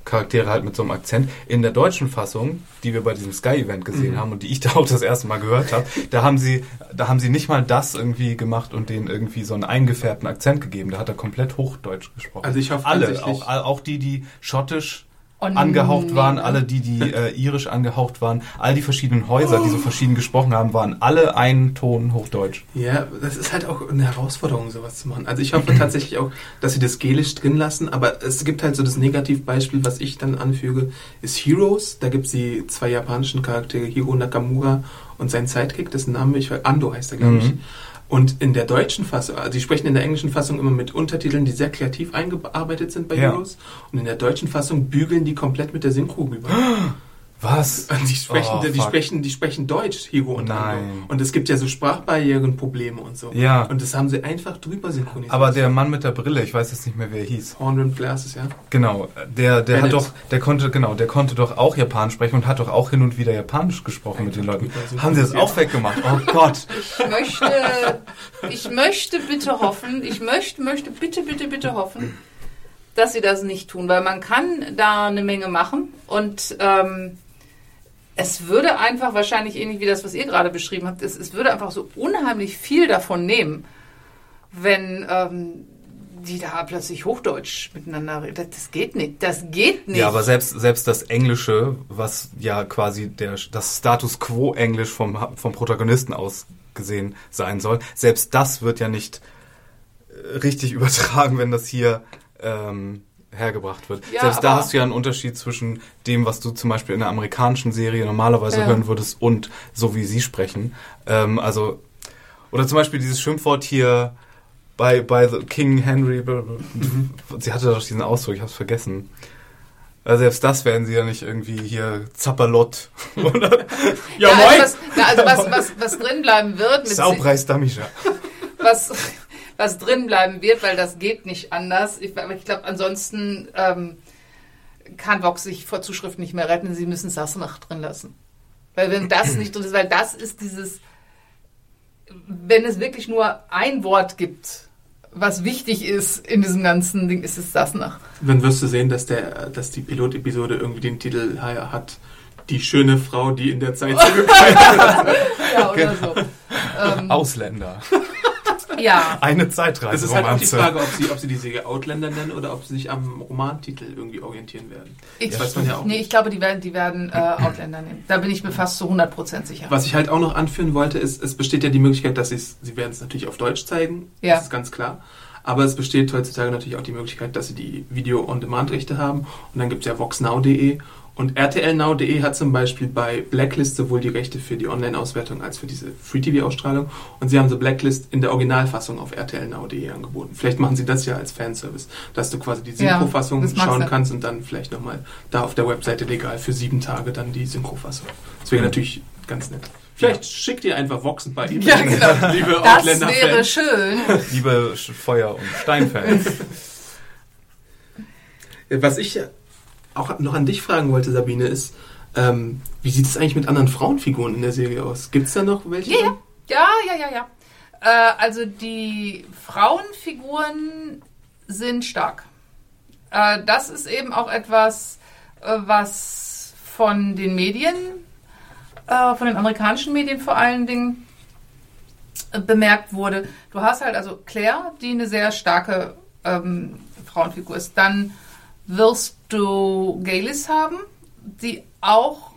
Charaktere halt mit so einem Akzent. In der deutschen Fassung, die wir bei diesem Sky-Event gesehen Mhm. haben und die ich da auch das erste Mal gehört habe, da haben sie, da haben sie nicht mal das irgendwie gemacht und denen irgendwie so einen eingefärbten Akzent gegeben. Da hat er komplett Hochdeutsch gesprochen. Also ich hoffe alle, auch, auch die, die schottisch Oh, angehaucht nee, waren, alle die, die äh, irisch angehaucht waren, all die verschiedenen Häuser, die so verschieden gesprochen haben, waren alle ein Ton Hochdeutsch. Ja, das ist halt auch eine Herausforderung, sowas zu machen. Also ich hoffe tatsächlich auch, dass sie das Gelisch drin lassen, aber es gibt halt so das Negativbeispiel, was ich dann anfüge, ist Heroes. Da gibt es die zwei japanischen Charaktere, Hiro Nakamura und sein Sidekick, dessen Name ich, Ando heißt er, glaube ich. Und in der deutschen Fassung, also die sprechen in der englischen Fassung immer mit Untertiteln, die sehr kreativ eingearbeitet sind bei Ja. Heroes. Und in der deutschen Fassung bügeln die komplett mit der Synchro rüber. Was? Die sprechen, Oh, die, fuck. sprechen, die sprechen Deutsch, Hiro und Nein. Ando. Und es gibt ja so Sprachbarrierenprobleme und so. Ja. Und das haben sie einfach drüber synchronisiert. Aber der Mann mit der Brille, ich weiß jetzt nicht mehr, wer er hieß. Horn Rimmed Glasses, ja. Genau, der, der hat doch, der konnte, genau, der konnte doch auch Japanisch sprechen und hat doch auch hin und wieder Japanisch gesprochen mit den Leuten. Haben sie das auch weggemacht? Oh Gott. Ich möchte, ich möchte bitte hoffen, ich möchte, möchte bitte, bitte, bitte hoffen, dass sie das nicht tun, weil man kann da eine Menge machen und ähm, es würde einfach wahrscheinlich ähnlich wie das, was ihr gerade beschrieben habt, es, es würde einfach so unheimlich viel davon nehmen, wenn ähm, die da plötzlich Hochdeutsch miteinander reden. Das, das geht nicht. Das geht nicht. Ja, aber selbst, selbst das Englische, was ja quasi der, das Status Quo Englisch vom, vom Protagonisten aus gesehen sein soll, selbst das wird ja nicht äh, richtig übertragen, wenn das hier ähm, hergebracht wird. Ja, selbst da hast du ja einen Unterschied zwischen dem, was du zum Beispiel in einer amerikanischen Serie normalerweise Ja. hören würdest und so wie sie sprechen. Ähm, also, oder zum Beispiel dieses Schimpfwort hier bei, bei the King Henry, sie hatte doch diesen Ausdruck, ich hab's vergessen. Also selbst das werden sie ja nicht irgendwie hier Zapperlott oder ja, also was, na, also was, was, was drin bleiben wird Saupreis Damischer. was, was drin bleiben wird, weil das geht nicht anders. Ich, aber ich glaube, ansonsten ähm, kann Vox sich vor Zuschrift nicht mehr retten. Sie müssen Sassenach drin lassen. Weil wenn das nicht drin ist, weil das ist dieses, wenn es wirklich nur ein Wort gibt, was wichtig ist in diesem ganzen Ding, ist es Sassenach. Dann wirst du sehen, dass, der, dass die Pilotepisode irgendwie den Titel hat, die schöne Frau, die in der Zeit zurückbleibt. Ja, oder so. Ähm, Ausländer. Ja. Eine Es ist halt auch die. Frage, ob sie, ob sie die Serie Outlander nennen oder ob sie sich am Romantitel irgendwie orientieren werden. Ich, Das weiß man ja auch. nee, ich glaube, die werden, die werden äh, Outlander nehmen. Da bin ich mir fast zu 100% sicher. Was ich halt auch noch anführen wollte, ist, es besteht ja die Möglichkeit, dass sie es, sie werden es natürlich auf Deutsch zeigen, Ja. das ist ganz klar. Aber es besteht heutzutage natürlich auch die Möglichkeit, dass sie die Video-on-Demand-Rechte haben. Und dann gibt es ja voxnow.de. Und RTLnow.de hat zum Beispiel bei Blacklist sowohl die Rechte für die Online-Auswertung als für diese Free-TV-Ausstrahlung. Und sie haben so Blacklist in der Originalfassung auf RTLnow.de angeboten. Vielleicht machen sie das ja als Fanservice, dass du quasi die Ja, Synchrofassung mag schauen sein. kannst und dann vielleicht nochmal da auf der Webseite legal für sieben Tage dann die Synchrofassung. Das wäre natürlich ganz nett. Vielleicht schickt ihr einfach Voxen bei ihm. Ja, genau. Liebe Das wäre schön. Liebe Feuer- und Steinfans. Was ich auch noch an dich fragen wollte, Sabine, ist, ähm, wie sieht es eigentlich mit anderen Frauenfiguren in der Serie aus? Gibt es da noch welche? Ja, ja, ja, ja, ja. Äh, also die Frauenfiguren sind stark. Äh, das ist eben auch etwas, äh, was von den Medien, äh, von den amerikanischen Medien vor allen Dingen, äh, bemerkt wurde. Du hast halt also Claire, die eine sehr starke ähm, Frauenfigur ist. Dann wirst du Galis haben, die auch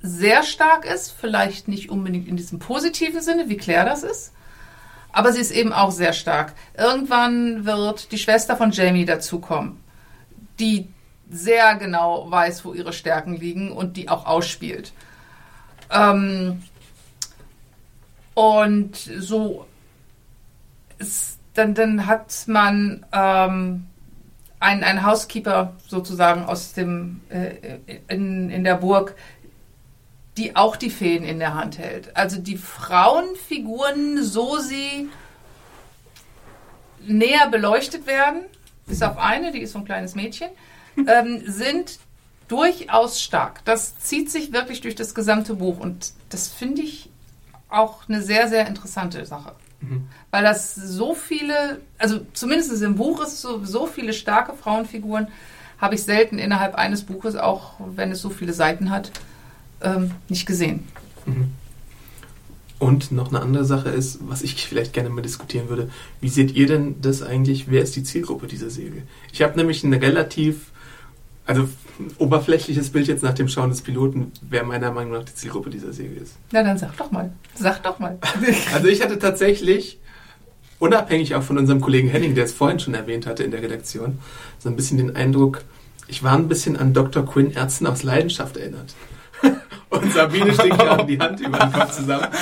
sehr stark ist, vielleicht nicht unbedingt in diesem positiven Sinne, wie Claire das ist, aber sie ist eben auch sehr stark. Irgendwann wird die Schwester von Jamie dazukommen, die sehr genau weiß, wo ihre Stärken liegen und die auch ausspielt. Ähm, und so ist, dann, dann hat man ähm, einen, einen Housekeeper sozusagen aus dem äh, in, in der Burg, die auch die Fäden in der Hand hält. Also die Frauenfiguren, so sie näher beleuchtet werden, bis auf eine, die ist so ein kleines Mädchen, ähm, sind durchaus stark. Das zieht sich wirklich durch das gesamte Buch und das finde ich auch eine sehr, sehr interessante Sache. Weil das so viele, also zumindest im Buch ist so, so viele starke Frauenfiguren, habe ich selten innerhalb eines Buches, auch wenn es so viele Seiten hat, ähm, nicht gesehen. Und noch eine andere Sache ist, was ich vielleicht gerne mal diskutieren würde. Wie seht ihr denn das eigentlich? Wer ist die Zielgruppe dieser Serie? Ich habe nämlich eine relativ Also oberflächliches Bild jetzt nach dem Schauen des Piloten, wer meiner Meinung nach die Zielgruppe dieser Serie ist. Na dann sag doch mal. Sag doch mal. Also ich hatte tatsächlich, unabhängig auch von unserem Kollegen Henning, der es vorhin schon erwähnt hatte in der Redaktion, so ein bisschen den Eindruck, ich war ein bisschen an Dr. Quinn Ärzten aus Leidenschaft erinnert. Und Sabine steckt gerade die Hand über den Kopf zusammen.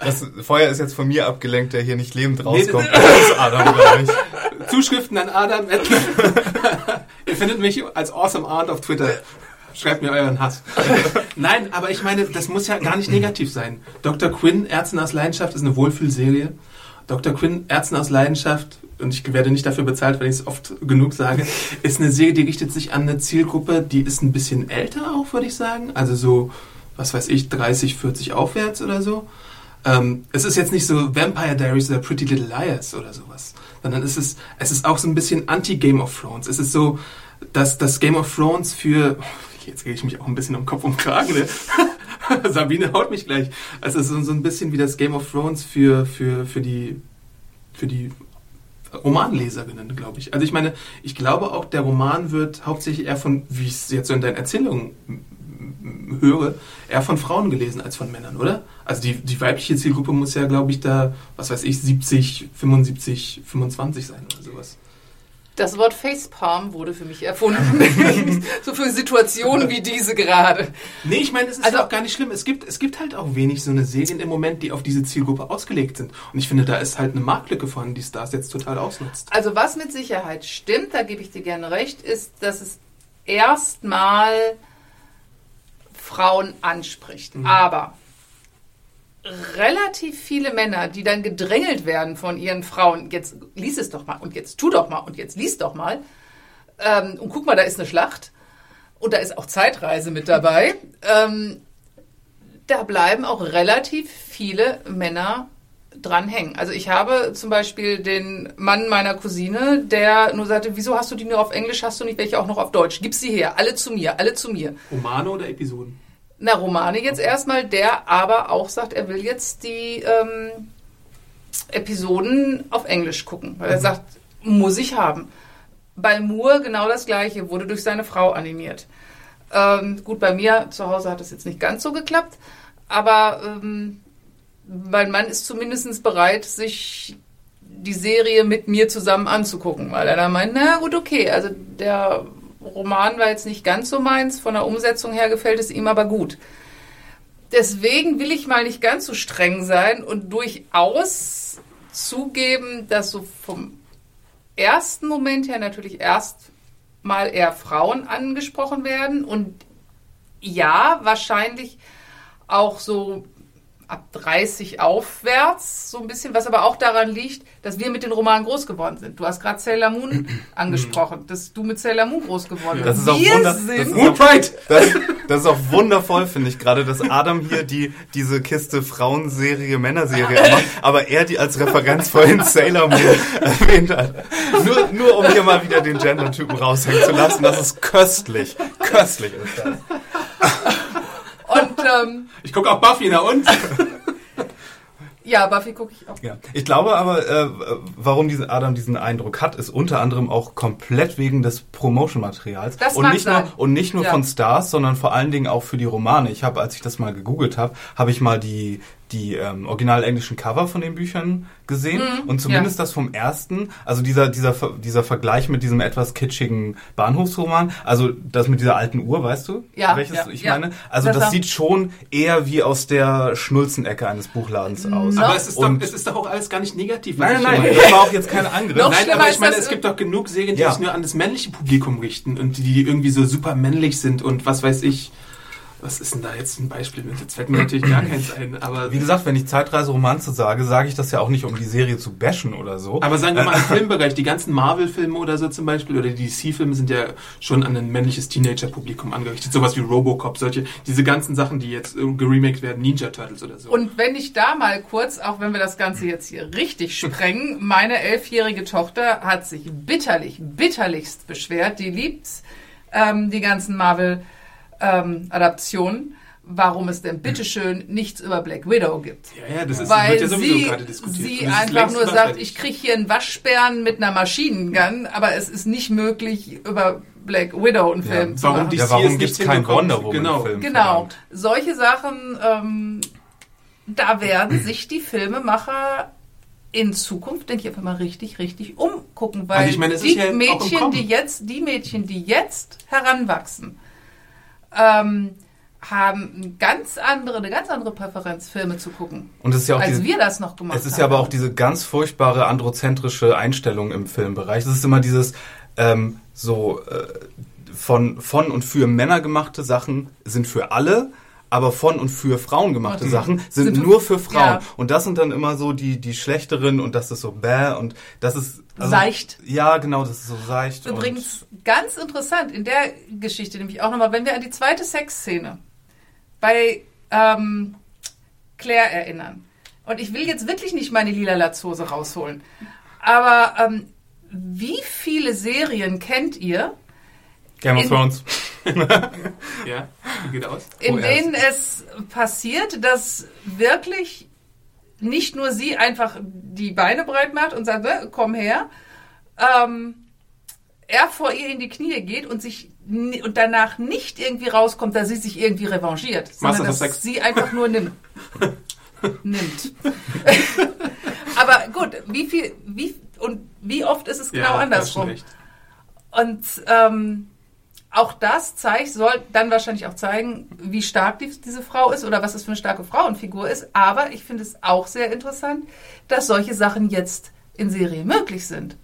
Das Feuer ist jetzt von mir abgelenkt, der hier nicht lebend Nee, rauskommt. das- Das ist Adam, glaube ich. Zuschriften an Adam. Ihr findet mich als Awesome Art auf Twitter. Schreibt mir euren Hass. Nein, aber ich meine, das muss ja gar nicht negativ sein. Dr. Quinn, Ärzten aus Leidenschaft, ist eine Wohlfühlserie. Dr. Quinn, Ärzten aus Leidenschaft, und ich werde nicht dafür bezahlt, wenn ich es oft genug sage, ist eine Serie, die richtet sich an eine Zielgruppe, die ist ein bisschen älter auch, würde ich sagen. Also so, was weiß ich, 30, 40 aufwärts oder so. Ähm, es ist jetzt nicht so Vampire Diaries oder Pretty Little Liars oder sowas, sondern es ist, es ist auch so ein bisschen anti-Game of Thrones. Es ist so, dass das Game of Thrones für, jetzt gehe ich mich auch ein bisschen um Kopf und Kragen, ne? Sabine haut mich gleich. Also es ist so, ein bisschen wie das Game of Thrones für, für, für die, für die Romanleserinnen, glaube ich. Also ich meine, ich glaube auch, der Roman wird hauptsächlich eher von, wie ich es jetzt so in deinen Erzählungen höre, eher von Frauen gelesen als von Männern, oder? Also die, die weibliche Zielgruppe muss ja, glaube ich, da, was weiß ich, 70, 75, 25 sein oder sowas. Das Wort Facepalm wurde für mich erfunden. so für Situationen wie diese gerade. Nee, ich meine, es ist Also- ja auch gar nicht schlimm. Es gibt, es gibt halt auch wenig so eine Serien im Moment, die auf diese Zielgruppe ausgelegt sind. Und ich finde, da ist halt eine Marktlücke vorhanden, die Stars jetzt total ausnutzt. Also was mit Sicherheit stimmt, da gebe ich dir gerne recht, ist, dass es erstmal Frauen anspricht. Aber relativ viele Männer, die dann gedrängelt werden von ihren Frauen, jetzt lies es doch mal und jetzt tu doch mal und jetzt lies doch mal. Ähm, und guck mal, da ist eine Schlacht und da ist auch Zeitreise mit dabei. Ähm, da bleiben auch relativ viele Männer dran hängen. Also ich habe zum Beispiel den Mann meiner Cousine, der nur sagte, wieso hast du die nur auf Englisch, hast du nicht welche auch noch auf Deutsch? Gib sie her, alle zu mir, alle zu mir. Romane oder Episoden? Na, Romane jetzt erstmal, der aber auch sagt, er will jetzt die ähm, Episoden auf Englisch gucken. Weil er sagt, muss ich haben. Bei Moore genau das gleiche, wurde durch seine Frau animiert. Ähm, gut, bei mir zu Hause hat das jetzt nicht ganz so geklappt, aber ähm, mein Mann ist zumindest bereit, sich die Serie mit mir zusammen anzugucken, weil er dann meint, na gut, okay, also der Roman war jetzt nicht ganz so meins, von der Umsetzung her gefällt es ihm aber gut. Deswegen will ich mal nicht ganz so streng sein und durchaus zugeben, dass so vom ersten Moment her natürlich erst mal eher Frauen angesprochen werden und ja, wahrscheinlich auch so ab 30 aufwärts, so ein bisschen, was aber auch daran liegt, dass wir mit den Romanen groß geworden sind. Du hast gerade Sailor Moon angesprochen, dass du mit Sailor Moon groß geworden Das bist. ist auch wir wunder- das sind ist Moon Pride! Das, das ist auch wundervoll, finde ich gerade, dass Adam hier die, diese Kiste Frauenserie, Männerserie macht, aber er die als Referenz vorhin Sailor Moon erwähnt hat. Nur, nur um hier mal wieder den Gender-Typen raushängen zu lassen. Das ist köstlich. Köstlich ist das. Ähm, Ich gucke auch Buffy, na und? ja, Buffy gucke ich auch. Ja. Ich glaube aber, äh, warum diesen Adam diesen Eindruck hat, ist unter anderem auch komplett wegen des Promotion-Materials. Das und nicht sein. nur und nicht nur Ja. von Stars, sondern vor allen Dingen auch für die Romane. Ich habe, als ich das mal gegoogelt habe, habe ich mal die die ähm, original englischen Cover von den Büchern gesehen und zumindest ja. das vom ersten, also dieser dieser Ver- dieser Vergleich mit diesem etwas kitschigen Bahnhofsroman, also das mit dieser alten Uhr, weißt du, Ja, welches ja, ich ja. meine? Also Das das, sieht schon eher wie aus der Schnulzenecke eines Buchladens aus. Aber es ist, doch, Und- es ist doch auch alles gar nicht negativ. Nein, ich nein, nein, das war auch jetzt kein Angriff. Noch Nein, aber ich meine, es gibt doch genug Serien, die Ja. sich nur an das männliche Publikum richten und die, die irgendwie so super männlich sind und was weiß ich. Was ist denn da jetzt ein Beispiel? Jetzt fällt mir natürlich gar keins ein, aber. Wie gesagt, wenn ich Zeitreise-Romanze sage, sage ich das ja auch nicht, um die Serie zu bashen oder so. aber sagen wir mal im Filmbereich, die ganzen Marvel-Filme oder so zum Beispiel oder die DC-Filme sind ja schon an ein männliches Teenager-Publikum angerichtet. Sowas wie Robocop, solche, diese ganzen Sachen, die jetzt geremaked werden, Ninja Turtles oder so. Und wenn ich da mal kurz, auch wenn wir das Ganze jetzt hier richtig sprengen, meine elfjährige Tochter hat sich bitterlich, bitterlichst beschwert. Die liebt ähm, die ganzen Marvel-Adaptionen. warum es denn bitteschön nichts über Black Widow gibt. ja, ja, das ist, Weil wird ja sowieso sie, gerade diskutiert. sie einfach nur sagt, ich kriege hier einen Waschbären mit einer Maschinengun, aber es ist nicht möglich, über Black Widow einen Ja, Film zu machen. Ja, warum gibt es keinen Wonder Woman genau. Film? Genau, verdammt? solche Sachen, ähm, da werden sich die Filmemacher in Zukunft, denke ich, einfach mal richtig, richtig umgucken, weil Also ich meine, die ja Mädchen, die jetzt, die Mädchen, die jetzt heranwachsen, ähm, haben eine ganz andere, eine ganz andere Präferenz, Filme zu gucken, Und es ist ja auch als diese, wir das noch gemacht haben. Es ist ja aber auch diese ganz furchtbare androzentrische Einstellung im Filmbereich. Es ist immer dieses ähm, so äh, von, von und für Männer gemachte Sachen sind für alle, aber von und für Frauen gemachte Mhm. Sachen sind, Sind- nur für Frauen. ja. Und das sind dann immer so die, die schlechteren und das ist so bäh und das ist also, Seicht. Ja, genau, das ist so seicht. Übrigens ganz interessant in der Geschichte, nämlich auch nochmal, wenn wir an die zweite Sexszene bei ähm, Claire erinnern. Und ich will jetzt wirklich nicht meine lila Latzhose rausholen. Aber ähm, wie viele Serien kennt ihr, Game of Thrones. Ja, wie geht aus? in Oh, denen es passiert, dass wirklich nicht nur sie einfach die Beine breit macht und sagt, "Äh, komm her, ähm, er vor ihr in die Knie geht und sich und danach nicht irgendwie rauskommt, dass sie sich irgendwie revanchiert, sondern dass Sex. sie einfach nur nimmt. nimmt. Aber gut, wie viel, wie und wie oft ist es genau ja, andersrum? Und ähm, auch das zeigt, soll dann wahrscheinlich auch zeigen, wie stark die, diese Frau ist oder was es für eine starke Frauenfigur ist. Aber ich finde es auch sehr interessant, dass solche Sachen jetzt in Serie möglich sind.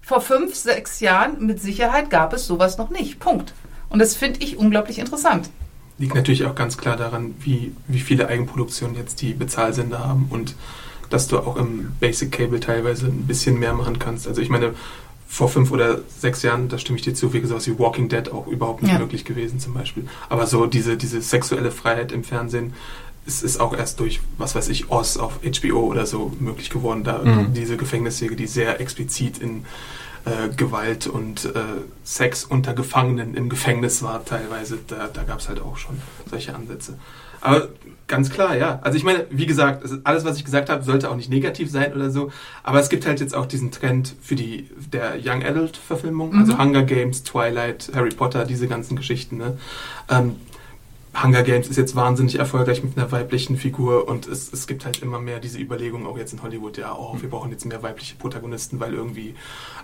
Vor fünf, sechs Jahren mit Sicherheit gab es sowas noch nicht. Punkt. Und das finde ich unglaublich interessant. Liegt natürlich auch ganz klar daran, wie, wie viele Eigenproduktionen jetzt die Bezahlsender haben und dass du auch im Basic Cable teilweise ein bisschen mehr machen kannst. Also ich meine, vor fünf oder sechs Jahren, da stimme ich dir zu, wie sowas wie Walking Dead auch überhaupt nicht Ja. möglich gewesen zum Beispiel. Aber so diese, diese sexuelle Freiheit im Fernsehen ist, ist auch erst durch, was weiß ich, Oz auf HBO oder so möglich geworden. Da Mhm. diese Gefängnissäge, die sehr explizit in äh, Gewalt und äh, Sex unter Gefangenen im Gefängnis war teilweise, da, da gab es halt auch schon solche Ansätze. Aber ganz klar, ja. Also ich meine, wie gesagt, alles, was ich gesagt habe, sollte auch nicht negativ sein oder so. Aber es gibt halt jetzt auch diesen Trend für die der Young Adult Verfilmung, also Hunger Games, Twilight, Harry Potter, diese ganzen Geschichten. Ne? Ähm, Hunger Games ist jetzt wahnsinnig erfolgreich mit einer weiblichen Figur und es, es gibt halt immer mehr diese Überlegungen, auch jetzt in Hollywood, ja, oh, wir brauchen jetzt mehr weibliche Protagonisten, weil irgendwie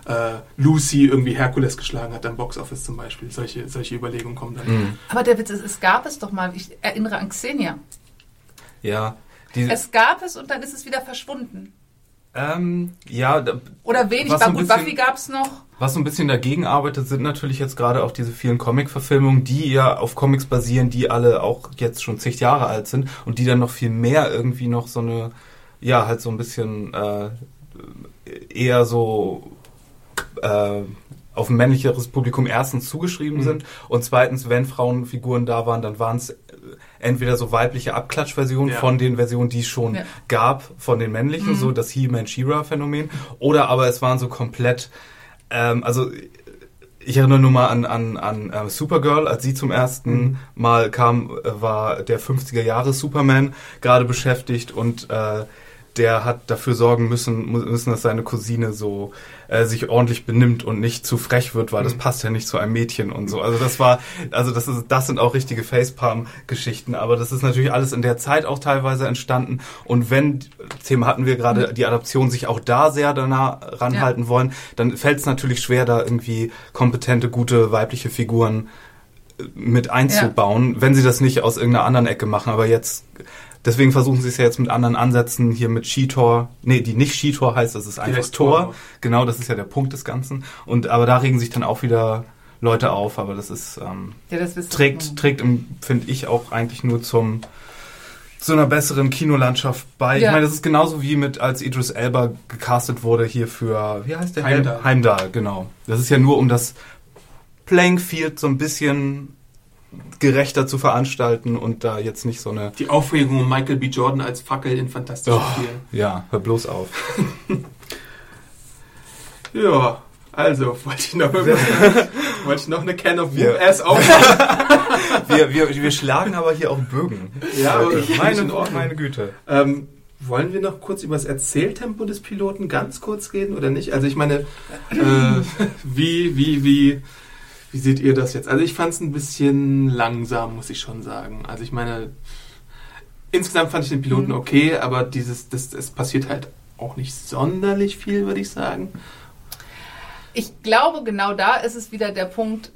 äh, Lucy irgendwie Herkules geschlagen hat am Boxoffice zum Beispiel. Solche, solche Überlegungen kommen dann. Mhm. Aber der Witz ist, es gab es doch mal, ich erinnere an Xenia. Ja. Die, Es gab es und dann ist es wieder verschwunden. ähm, ja, da, Oder wenig, Was war gut, bisschen- Buffy gab es noch. Was so ein bisschen dagegen arbeitet, sind natürlich jetzt gerade auch diese vielen Comic-Verfilmungen, die ja auf Comics basieren, die alle auch jetzt schon zig Jahre alt sind und die dann noch viel mehr irgendwie noch so eine, ja, halt so ein bisschen äh, eher so äh, auf ein männlicheres Publikum erstens zugeschrieben Mhm. sind und zweitens, wenn Frauenfiguren da waren, dann waren es entweder so weibliche Abklatschversionen Ja. von den Versionen, die es schon Ja. gab, von den männlichen, so das He-Man She-Ra-Phänomen, oder aber es waren so komplett, ähm, also ich erinnere nur mal an, an, an äh, Supergirl, als sie zum ersten Mal kam, äh, war der 50er Jahre Superman gerade beschäftigt und äh, der hat dafür sorgen müssen, müssen, dass seine Cousine so äh, sich ordentlich benimmt und nicht zu frech wird, weil das passt ja nicht zu einem Mädchen und so. Also das war, also das ist, das sind auch richtige Facepalm-Geschichten, aber das ist natürlich alles in der Zeit auch teilweise entstanden. Und wenn, Thema hatten wir gerade, die Adaption sich auch da sehr danach ranhalten wollen, dann fällt es natürlich schwer, da irgendwie kompetente, gute weibliche Figuren äh, mit einzubauen, wenn sie das nicht aus irgendeiner anderen Ecke machen. Aber jetzt, deswegen versuchen sie es ja jetzt mit anderen Ansätzen, hier mit Sheetor, nee, die nicht Sheetor heißt, das ist einfach Tor. Tor. Genau, das ist ja der Punkt des Ganzen. Und aber da regen sich dann auch wieder Leute auf, aber das ist ähm, Ja, das trägt, trägt finde ich, auch eigentlich nur zum zu einer besseren Kinolandschaft bei. Ich Ja. meine, das ist genauso wie mit, als Idris Elba gecastet wurde hier für, wie heißt der? Heimdall. Heimdall, genau. Das ist ja nur, um das Playing Field so ein bisschen gerechter zu veranstalten und da jetzt nicht so eine, Die Aufregung um Michael B. Jordan als Fackel in Fantastischen oh, Vier. ja, hör bloß auf. Ja, also wollte ich noch, wollte ich noch eine Can of Whoop Ass auf. Wir, wir, wir schlagen aber hier auch Bögen. Ja, aber Leute. ich- meine, meine Güte. Ähm, wollen wir noch kurz über das Erzähltempo des Piloten ganz kurz reden oder nicht? Also ich meine, äh, wie, wie, wie, Wie seht ihr das jetzt? Also ich fand es ein bisschen langsam, muss ich schon sagen. Also ich meine, insgesamt fand ich den Piloten Mhm. okay, aber dieses, das, es passiert halt auch nicht sonderlich viel, würde ich sagen. Ich glaube, genau da ist es wieder der Punkt,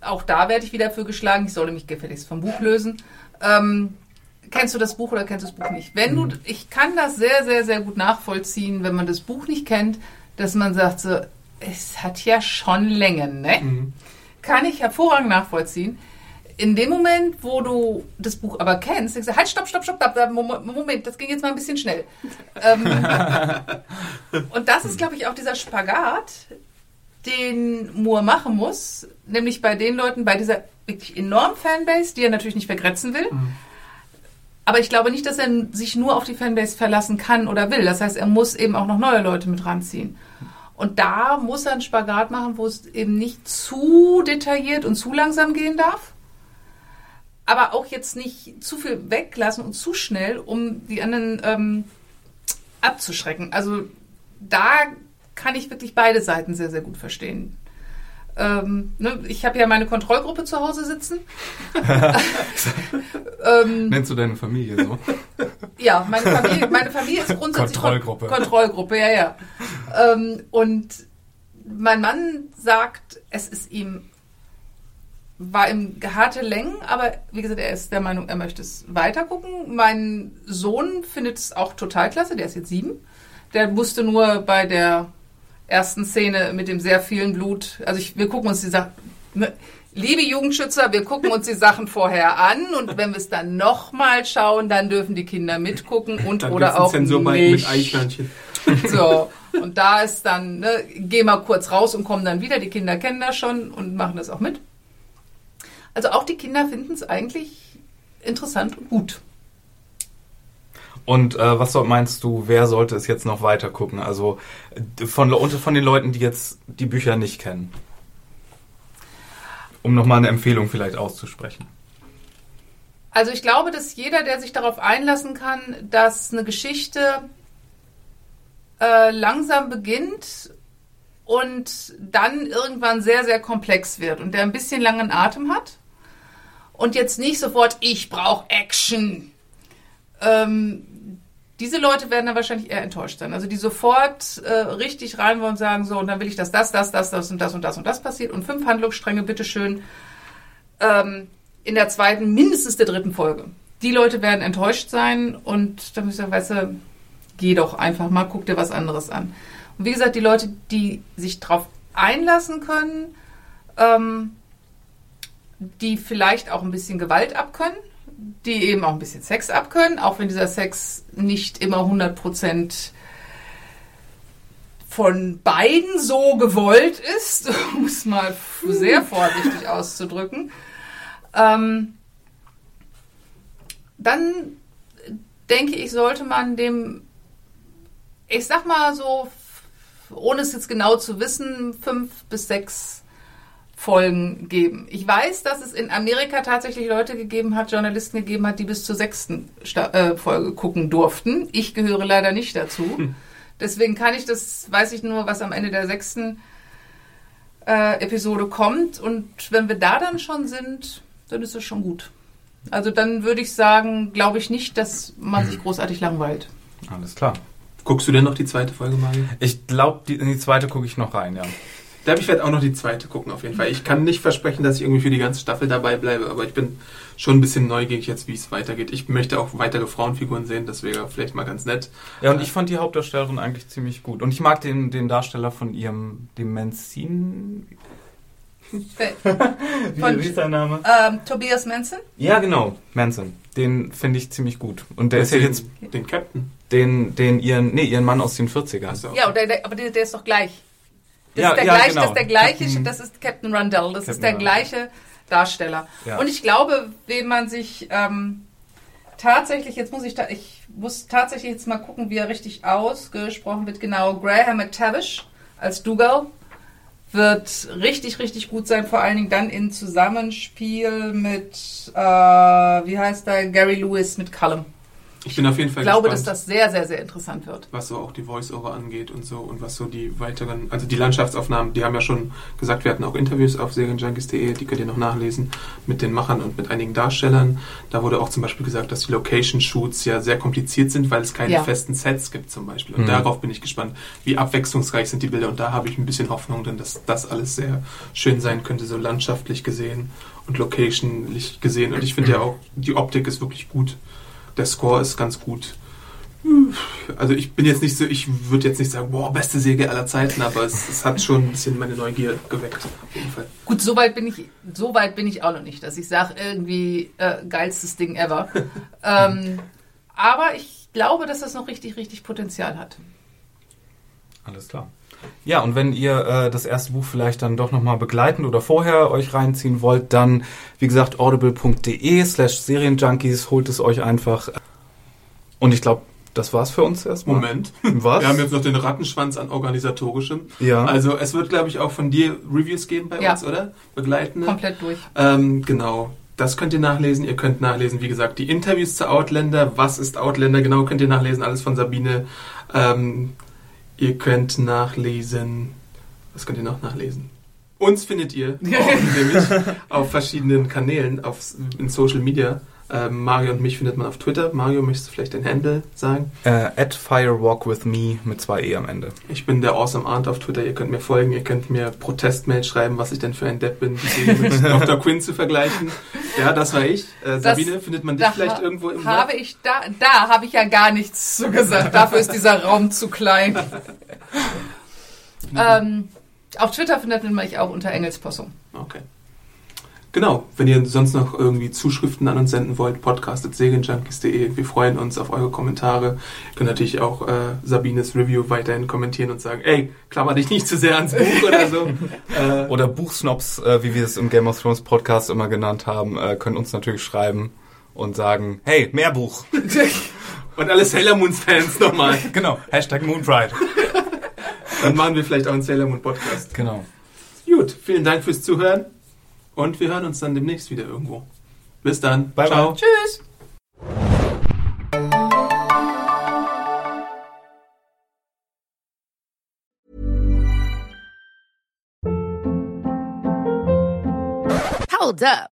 auch da werde ich wieder für geschlagen, ich sollte mich gefälligst vom Buch lösen. Ähm, kennst du das Buch oder kennst du das Buch nicht? Wenn du, ich kann das sehr, sehr, sehr gut nachvollziehen, wenn man das Buch nicht kennt, dass man sagt so, es hat ja schon Längen, ne? Kann ich hervorragend nachvollziehen. In dem Moment, wo du das Buch aber kennst, denkst du, halt, stopp, stopp, stopp, stopp, Moment, das ging jetzt mal ein bisschen schnell. Ähm, und das ist, glaube ich, auch dieser Spagat, den Moore machen muss, nämlich bei den Leuten, bei dieser wirklich enormen Fanbase, die er natürlich nicht vergrätzen will. Aber ich glaube nicht, dass er sich nur auf die Fanbase verlassen kann oder will. Das heißt, er muss eben auch noch neue Leute mit ranziehen. Und da muss er einen Spagat machen, wo es eben nicht zu detailliert und zu langsam gehen darf. Aber auch jetzt nicht zu viel weglassen und zu schnell, um die anderen ähm, abzuschrecken. Also da kann ich wirklich beide Seiten sehr, sehr gut verstehen. Ähm, ne, ich habe ja meine Kontrollgruppe zu Hause sitzen. ähm, Nennst du deine Familie so? ja, meine Familie, meine Familie ist grundsätzlich Kontrollgruppe. Kon Kontrollgruppe, ja, ja. Ähm, und mein Mann sagt, es ist ihm war ihm harte Längen, aber wie gesagt, er ist der Meinung, er möchte es weiter gucken. Mein Sohn findet es auch total klasse, der ist jetzt sieben. Der musste nur bei der ersten Szene mit dem sehr vielen Blut, also ich, wir gucken uns die Sachen, ne, liebe Jugendschützer, wir gucken uns die Sachen vorher an und wenn wir es dann nochmal schauen, dann dürfen die Kinder mitgucken und Dann oder auch nicht. So, und da ist dann, ne, geh mal kurz raus und komm dann wieder. Die Kinder kennen das schon und machen das auch mit. Also auch die Kinder finden es eigentlich interessant und gut. Und äh, was so- meinst du, wer sollte es jetzt noch weiter gucken? Also von, von den Leuten, die jetzt die Bücher nicht kennen. Um nochmal eine Empfehlung vielleicht auszusprechen. Also ich glaube, dass jeder, der sich darauf einlassen kann, dass eine Geschichte äh, langsam beginnt und dann irgendwann sehr, sehr komplex wird und der ein bisschen langen Atem hat und jetzt nicht sofort, ich brauche Action. Ähm, diese Leute werden dann wahrscheinlich eher enttäuscht sein. Also die sofort äh, richtig rein wollen und sagen, so, und dann will ich, dass das, das, das, das und das und das und das passiert und fünf Handlungsstränge, bitteschön. Ähm, in der zweiten, mindestens der dritten Folge. Die Leute werden enttäuscht sein und dann müsst ihr, weißt du, geh doch einfach mal, guck dir was anderes an. Und wie gesagt, die Leute, die sich darauf einlassen können, ähm, die vielleicht auch ein bisschen Gewalt abkönnen, die eben auch ein bisschen Sex abkönnen, auch wenn dieser Sex nicht immer 100% von beiden so gewollt ist, um es mal sehr vorsichtig auszudrücken. Ähm, dann denke ich, sollte man dem, ich sag mal so, ohne es jetzt genau zu wissen, fünf bis sechs Folgen geben. Ich weiß, dass es in Amerika tatsächlich Leute gegeben hat, Journalisten gegeben hat, die bis zur sechsten Sta äh, Folge gucken durften. Ich gehöre leider nicht dazu. Deswegen kann ich das, weiß ich nur, was am Ende der sechsten äh, Episode kommt. Und wenn wir da dann schon sind, dann ist es schon gut. Also dann würde ich sagen, glaube ich nicht, dass man sich großartig langweilt. Alles klar. Guckst du denn noch die zweite Folge, Mario? Ich glaube, die, in die zweite gucke ich noch rein, ja. Da ich werde auch noch die zweite gucken, auf jeden Fall. Ich kann nicht versprechen, dass ich irgendwie für die ganze Staffel dabei bleibe, aber ich bin schon ein bisschen neugierig jetzt, wie es weitergeht. Ich möchte auch weitere Frauenfiguren sehen, das wäre vielleicht mal ganz nett. Ja, und ich fand die Hauptdarstellerin eigentlich ziemlich gut. Und ich mag den, den Darsteller von ihrem, dem Menzin. Wie, Von- wie ist sein Name? Ähm, Tobias Manson? Ja, genau, Manson. Den finde ich ziemlich gut. Und der ist ja den, jetzt den Captain. den, den ihren, nee, ihren Mann aus den 40ern. Also, Ja, oder der, aber der, der ist doch gleich. Das Ja, ist der ja, gleiche, genau. das ist der gleiche, Captain- das ist Captain Rundell, das ist Captain der Rundell. gleiche Darsteller. Ja. Und ich glaube, wen man sich ähm, tatsächlich, jetzt muss ich da, ich muss tatsächlich jetzt mal gucken, wie er richtig ausgesprochen wird. Genau, Graham McTavish als Dougal wird richtig, richtig gut sein, vor allen Dingen dann in Zusammenspiel mit, äh, wie heißt er, Gary Lewis mit Cullum. Ich bin auf jeden Fall Ich glaube, gespannt. dass das sehr, sehr, sehr interessant wird. was so auch die Voice-Over angeht und so und was so die weiteren, also die Landschaftsaufnahmen, die haben ja schon gesagt, wir hatten auch Interviews auf serienjunkies.de, die könnt ihr noch nachlesen, mit den Machern und mit einigen Darstellern. Da wurde auch zum Beispiel gesagt, dass die Location-Shoots ja sehr kompliziert sind, weil es keine Ja. festen Sets gibt zum Beispiel. Und darauf bin ich gespannt, wie abwechslungsreich sind die Bilder und da habe ich ein bisschen Hoffnung, denn dass das alles sehr schön sein könnte, so landschaftlich gesehen und locationlich gesehen. Und ich finde ja auch, die Optik ist wirklich gut. Der Score ist ganz gut. Also ich bin jetzt nicht so, ich würde jetzt nicht sagen, boah, beste Säge aller Zeiten, aber es, es hat schon ein bisschen meine Neugier geweckt, auf jeden Fall. Gut, so weit bin ich, so weit bin ich auch noch nicht, dass ich sage, irgendwie äh, geilstes Ding ever. ähm, aber ich glaube, dass das noch richtig, richtig Potenzial hat. Alles klar. Ja, und wenn ihr äh, das erste Buch vielleicht dann doch nochmal begleiten oder vorher euch reinziehen wollt, dann, wie gesagt, audible.de slash Serienjunkies, holt es euch einfach. Und ich glaube, das war's für uns erstmal. Moment. Was? Wir haben jetzt noch den Rattenschwanz an organisatorischem. Ja. Also es wird, glaube ich, auch von dir Reviews geben bei Ja. uns, oder? Begleitende. Komplett durch. Ähm, genau. Das könnt ihr nachlesen. Ihr könnt nachlesen, wie gesagt, die Interviews zu Outlander. Was ist Outlander? Genau, könnt ihr nachlesen. Alles von Sabine. Ähm, ihr könnt nachlesen. Was könnt ihr noch nachlesen? Uns findet ihr auch, nämlich auf verschiedenen Kanälen, auf, in Social Media. Ähm, Mario und mich findet man auf Twitter. Mario, möchtest du vielleicht den Handle sagen? Äh, at firewalkwithme mit zwei E am Ende. Ich bin der Awesome Aunt auf Twitter. Ihr könnt mir folgen. Ihr könnt mir Protestmails schreiben, was ich denn für ein Depp bin, mit Dr. Quinn zu vergleichen. Ja, das war ich. Äh, Sabine, findet man dich vielleicht irgendwo im habe Web? ich da, da habe ich ja gar nichts zu gesagt. Dafür ist dieser Raum zu klein. ähm, auf Twitter findet man mich auch unter Engelspossum. Okay. Genau, wenn ihr sonst noch irgendwie Zuschriften an uns senden wollt, podcast.serienjunkies.de. Wir freuen uns auf eure Kommentare. Ihr könnt natürlich auch äh, Sabines Review weiterhin kommentieren und sagen, ey, klammer dich nicht zu sehr ans Buch oder so. äh, Oder Buchsnobs, äh, wie wir es im Game of Thrones Podcast immer genannt haben, äh, können uns natürlich schreiben und sagen, hey, mehr Buch. und alle Sailor Moons Fans nochmal. genau, Hashtag Moonpride. Dann machen wir vielleicht auch einen Sailor Moon Podcast. Genau. Gut, vielen Dank fürs Zuhören und wir hören uns dann demnächst wieder irgendwo. Bis dann. Bye, Ciao. bye. Tschüss. Hold up.